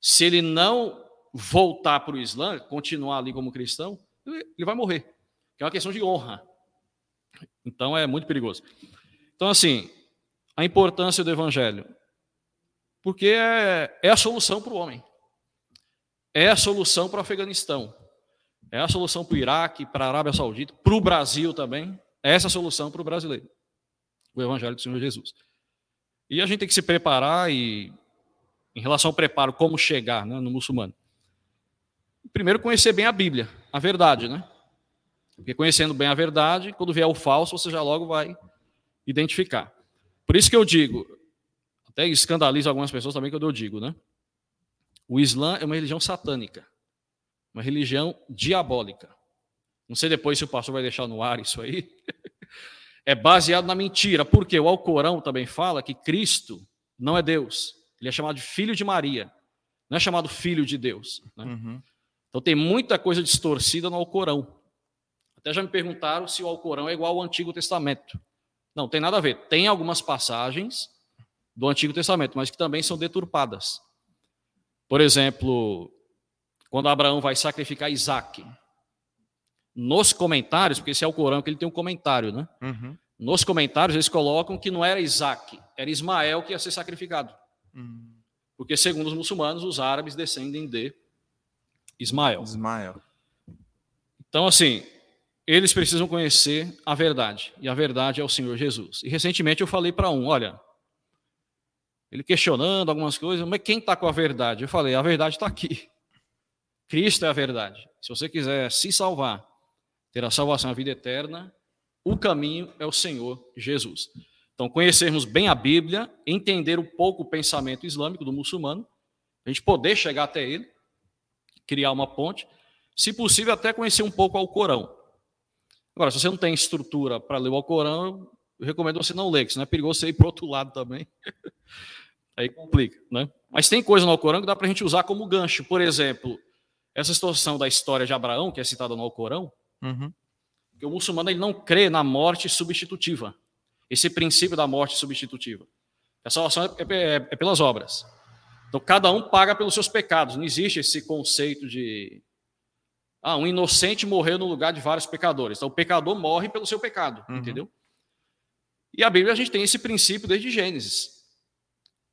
Se ele não voltar para o Islã, continuar ali como cristão, ele vai morrer. É uma questão de honra. Então é muito perigoso. Então, assim, a importância do evangelho. Porque é, é a solução para o homem. É a solução para o Afeganistão. É a solução para o Iraque, para a Arábia Saudita, para o Brasil também. É essa a solução para o brasileiro. O evangelho do Senhor Jesus. E a gente tem que se preparar e, em relação ao preparo, como chegar né, no muçulmano. Primeiro, conhecer bem a Bíblia, a verdade, né? Porque conhecendo bem a verdade, quando vier o falso, você já logo vai identificar. Por isso que eu digo, até escandaliza algumas pessoas também quando eu digo, né? O Islã é uma religião satânica, uma religião diabólica. Não sei depois se o pastor vai deixar no ar isso aí. é baseado na mentira, porque o Alcorão também fala que Cristo não é Deus. Ele é chamado de filho de Maria, não é chamado filho de Deus. Né? Uhum. Então tem muita coisa distorcida no Alcorão. Até já me perguntaram se o Alcorão é igual ao Antigo Testamento. Não, tem nada a ver. Tem algumas passagens do Antigo Testamento, mas que também são deturpadas. Por exemplo, quando Abraão vai sacrificar Isaac, nos comentários, porque esse é o Corão que ele tem um comentário, né? Uhum. Nos comentários eles colocam que não era Isaac, era Ismael que ia ser sacrificado. Uhum. Porque, segundo os muçulmanos, os árabes descendem de Ismael. Ismael. Então, assim, eles precisam conhecer a verdade, e a verdade é o Senhor Jesus. E recentemente eu falei para um: olha, ele questionando algumas coisas, mas quem está com a verdade? Eu falei: a verdade está aqui. Cristo é a verdade. Se você quiser se salvar, ter a salvação, a vida eterna, o caminho é o Senhor Jesus. Então, conhecermos bem a Bíblia, entender um pouco o pensamento islâmico do muçulmano, a gente poder chegar até ele, criar uma ponte, se possível, até conhecer um pouco ao Corão. Agora, se você não tem estrutura para ler o Alcorão, eu recomendo você não ler, que senão é perigoso você ir para o outro lado também. Aí complica, né? Mas tem coisa no Alcorão que dá para a gente usar como gancho. Por exemplo, essa situação da história de Abraão, que é citada no Alcorão, uhum. que o muçulmano ele não crê na morte substitutiva. Esse princípio da morte substitutiva. A salvação é, é, é pelas obras. Então, cada um paga pelos seus pecados. Não existe esse conceito de ah, um inocente morreu no lugar de vários pecadores. Então, o pecador morre pelo seu pecado, uhum. entendeu? E a Bíblia a gente tem esse princípio desde Gênesis.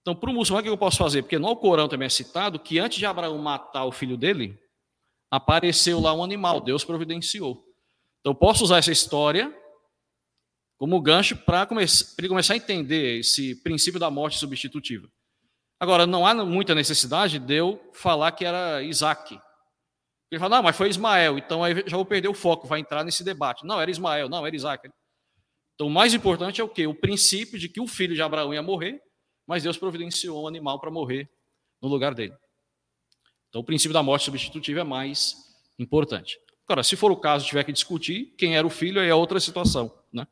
Então, para o muçulmano, o que eu posso fazer? Porque no Corão também é citado que antes de Abraão matar o filho dele, apareceu lá um animal, Deus providenciou. Então, eu posso usar essa história como gancho para come começar a entender esse princípio da morte substitutiva. Agora, não há muita necessidade de eu falar que era Isaac, ele fala, não, mas foi Ismael, então aí já vou perder o foco, vai entrar nesse debate. Não, era Ismael, não, era Isaac. Então, o mais importante é o quê? O princípio de que o filho de Abraão ia morrer, mas Deus providenciou um animal para morrer no lugar dele. Então, o princípio da morte substitutiva é mais importante. Agora, se for o caso, tiver que discutir quem era o filho, aí é outra situação. Né?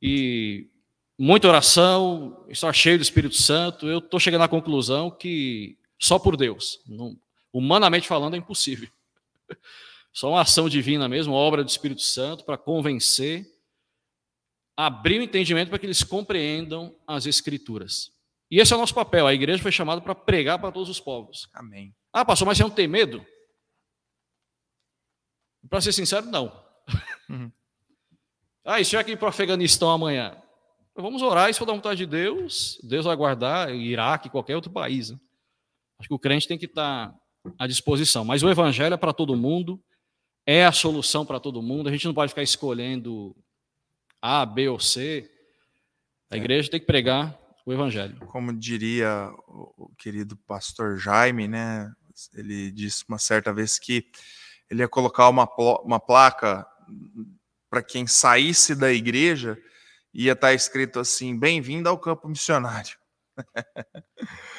E muita oração, estar cheio do Espírito Santo, eu estou chegando à conclusão que só por Deus. Não, Humanamente falando, é impossível. Só uma ação divina mesmo, obra do Espírito Santo, para convencer, abrir o entendimento para que eles compreendam as Escrituras. E esse é o nosso papel. A igreja foi chamada para pregar para todos os povos. Amém. Ah, pastor, mas você não tem medo? Para ser sincero, não. Uhum. ah, e se eu aqui para o Afeganistão amanhã? Vamos orar, se for da vontade de Deus, Deus vai guardar Iraque, qualquer outro país. Né? Acho que o crente tem que estar tá à disposição. Mas o evangelho é para todo mundo, é a solução para todo mundo. A gente não pode ficar escolhendo A, B ou C. A é. igreja tem que pregar o evangelho. Como diria o querido pastor Jaime, né? Ele disse uma certa vez que ele ia colocar uma, uma placa para quem saísse da igreja, ia estar tá escrito assim: bem-vindo ao campo missionário.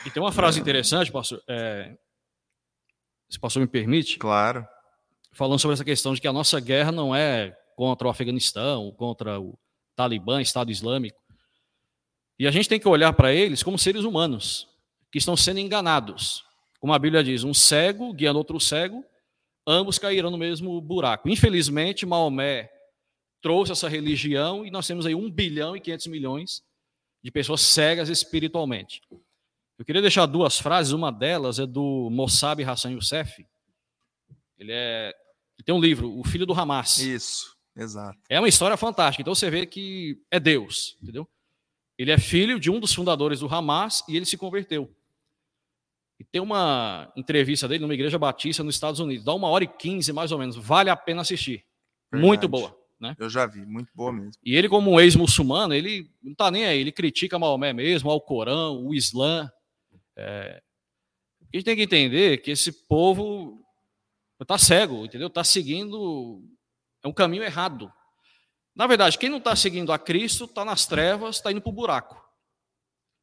E tem uma frase interessante, pastor. É, se o pastor me permite. Claro. Falando sobre essa questão de que a nossa guerra não é contra o Afeganistão, contra o Talibã, Estado Islâmico. E a gente tem que olhar para eles como seres humanos que estão sendo enganados. Como a Bíblia diz, um cego guiando outro cego, ambos caíram no mesmo buraco. Infelizmente, Maomé trouxe essa religião e nós temos aí 1 bilhão e 500 milhões de pessoas cegas espiritualmente. Eu queria deixar duas frases, uma delas é do Mossab Hassan Youssef. Ele é ele tem um livro, O Filho do Hamas. Isso, exato. É uma história fantástica. Então você vê que é Deus, entendeu? Ele é filho de um dos fundadores do Hamas e ele se converteu. E tem uma entrevista dele numa igreja batista nos Estados Unidos. Dá uma hora e quinze, mais ou menos. Vale a pena assistir. Verdade. Muito boa. Né? Eu já vi, muito boa mesmo. E ele, como um ex-muçulmano, ele não está nem aí. Ele critica Maomé mesmo, ao Corão, o Islã. É, a gente tem que entender que esse povo está cego, entendeu? Está seguindo é um caminho errado. Na verdade, quem não está seguindo a Cristo está nas trevas, está indo para o buraco.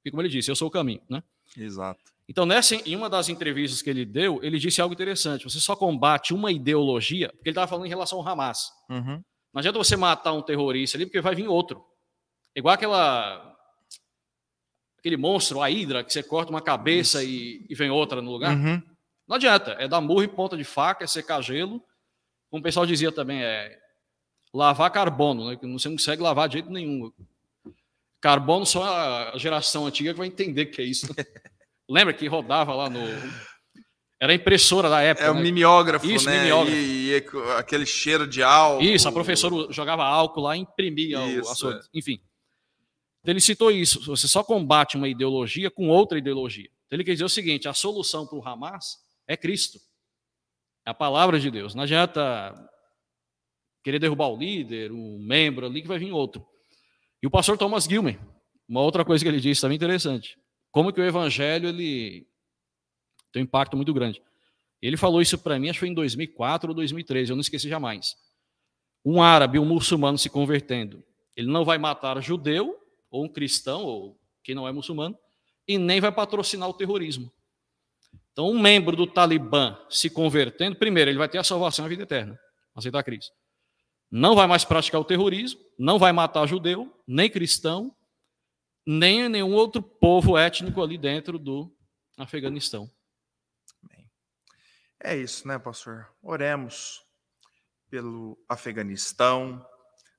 E como ele disse, eu sou o caminho, né? Exato. Então, nessa, em uma das entrevistas que ele deu, ele disse algo interessante. Você só combate uma ideologia, porque ele estava falando em relação ao Hamas. Uhum. Não adianta você matar um terrorista ali, porque vai vir outro. Igual aquela aquele monstro, a hidra, que você corta uma cabeça e, e, vem outra no lugar. Uhum. Não adianta, é dar murro e ponta de faca, é secar gelo. Como o pessoal dizia também, é lavar carbono, né? Você não consegue lavar de jeito nenhum. Carbono só a geração antiga que vai entender o que é isso. Lembra que rodava lá no. Era impressora da época. É o né? mimeógrafo, Isso, né? mimeógrafo. E, e aquele cheiro de álcool. Isso, a professora jogava álcool lá e imprimia o- Isso, a sua. é. Enfim. Então, ele citou isso. Você só combate uma ideologia com outra ideologia. Então, ele quer dizer o seguinte: a solução para o Hamas é Cristo. É a palavra de Deus. Não adianta querer derrubar o líder, um membro ali, que vai vir outro. E o pastor Thomas Gilmer, uma outra coisa que ele disse também interessante. Como que o evangelho ele tem um impacto muito grande. Ele falou isso para mim, acho que foi em 2004 ou 2013, eu não esqueci jamais. Um árabe, um muçulmano se convertendo, ele não vai matar judeu ou um cristão ou quem não é muçulmano e nem vai patrocinar o terrorismo. Então, um membro do Talibã se convertendo, primeiro, ele vai ter a salvação e a vida eterna, aceitar Cristo. Não vai mais praticar o terrorismo, não vai matar judeu, nem cristão, nem nenhum outro povo étnico ali dentro do Afeganistão. É isso, né, pastor? Oremos pelo Afeganistão,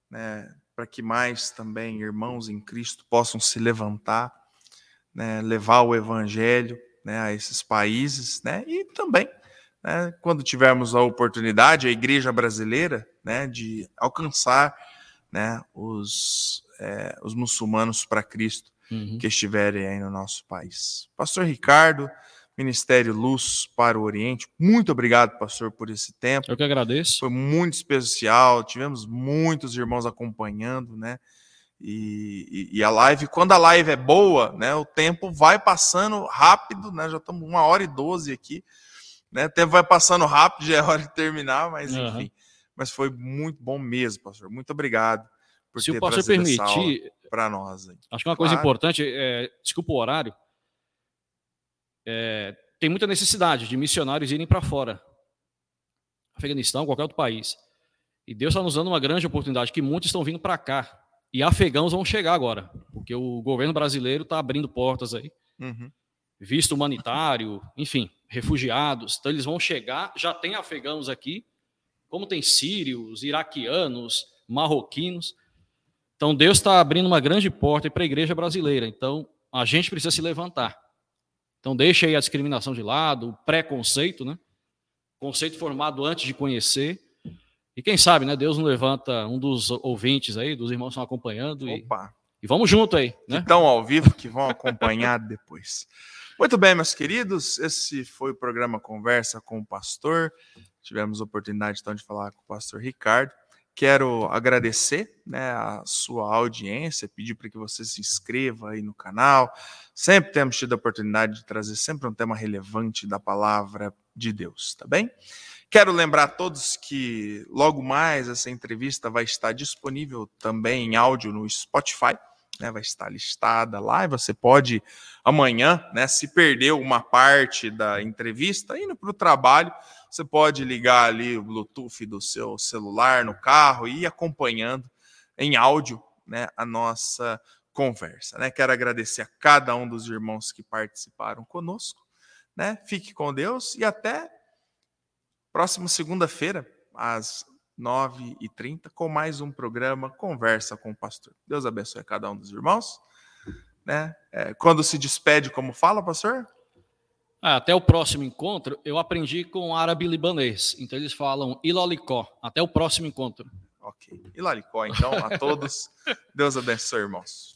né, para que mais também irmãos em Cristo possam se levantar, né, levar o evangelho né, a esses países, né, e também, né, quando tivermos a oportunidade, a igreja brasileira, né, de alcançar né, os, é, os muçulmanos para Cristo Uhum. que estiverem aí no nosso país. Pastor Ricardo, Ministério Luz para o Oriente, muito obrigado, pastor, por esse tempo. Eu que agradeço. Foi muito especial, tivemos muitos irmãos acompanhando, né? E, e- e a live, quando a live é boa, né? O tempo vai passando rápido, né? Já estamos uma hora e doze aqui, né? O tempo vai passando rápido, já é hora de terminar, mas enfim. Mas foi muito bom mesmo, pastor. Muito obrigado por Se ter o pastor permitir, para nós. aí. acho que uma coisa Claro. importante, é, desculpa o horário, é, tem muita necessidade de missionários irem para fora. Afeganistão, qualquer outro país. E Deus está nos dando uma grande oportunidade, que muitos estão vindo para cá. E afegãos vão chegar agora, porque o governo brasileiro está abrindo portas aí. Uhum. visto humanitário, enfim, refugiados. Então eles vão chegar, já tem afegãos aqui, como tem sírios, iraquianos, marroquinos. Então Deus está abrindo uma grande porta para a igreja brasileira. Então a gente precisa se levantar. Então deixa aí a discriminação de lado, o preconceito, né? Conceito formado antes de conhecer. E quem sabe, né? Deus não levanta um dos ouvintes aí, dos irmãos que estão acompanhando e, Opa! e vamos junto aí, né? estão ao vivo, que vão acompanhar depois. Muito bem, meus queridos, esse foi o programa Conversa com o Pastor. Tivemos a oportunidade então de falar com o pastor Ricardo. Quero agradecer né, a sua audiência, pedir para que você se inscreva aí no canal. Sempre temos tido a oportunidade de trazer sempre um tema relevante da palavra de Deus, tá bem? Quero lembrar a todos que logo mais essa entrevista vai estar disponível também em áudio no Spotify né, vai estar listada lá e você pode amanhã, né, se perdeu uma parte da entrevista, indo para o trabalho, você pode ligar ali o Bluetooth do seu celular no carro e ir acompanhando em áudio né, a nossa conversa. Né? Quero agradecer a cada um dos irmãos que participaram conosco. Né? Fique com Deus e até próxima segunda-feira, às 9h30, com mais um programa Conversa com o Pastor. Deus abençoe a cada um dos irmãos. Né? É, quando se despede, como fala, pastor? Ah, até o próximo encontro, eu aprendi com árabe libanês. Então eles falam ilolicó. Até o próximo encontro. Ok. Lalicó, então, a todos. Deus abençoe, irmãos.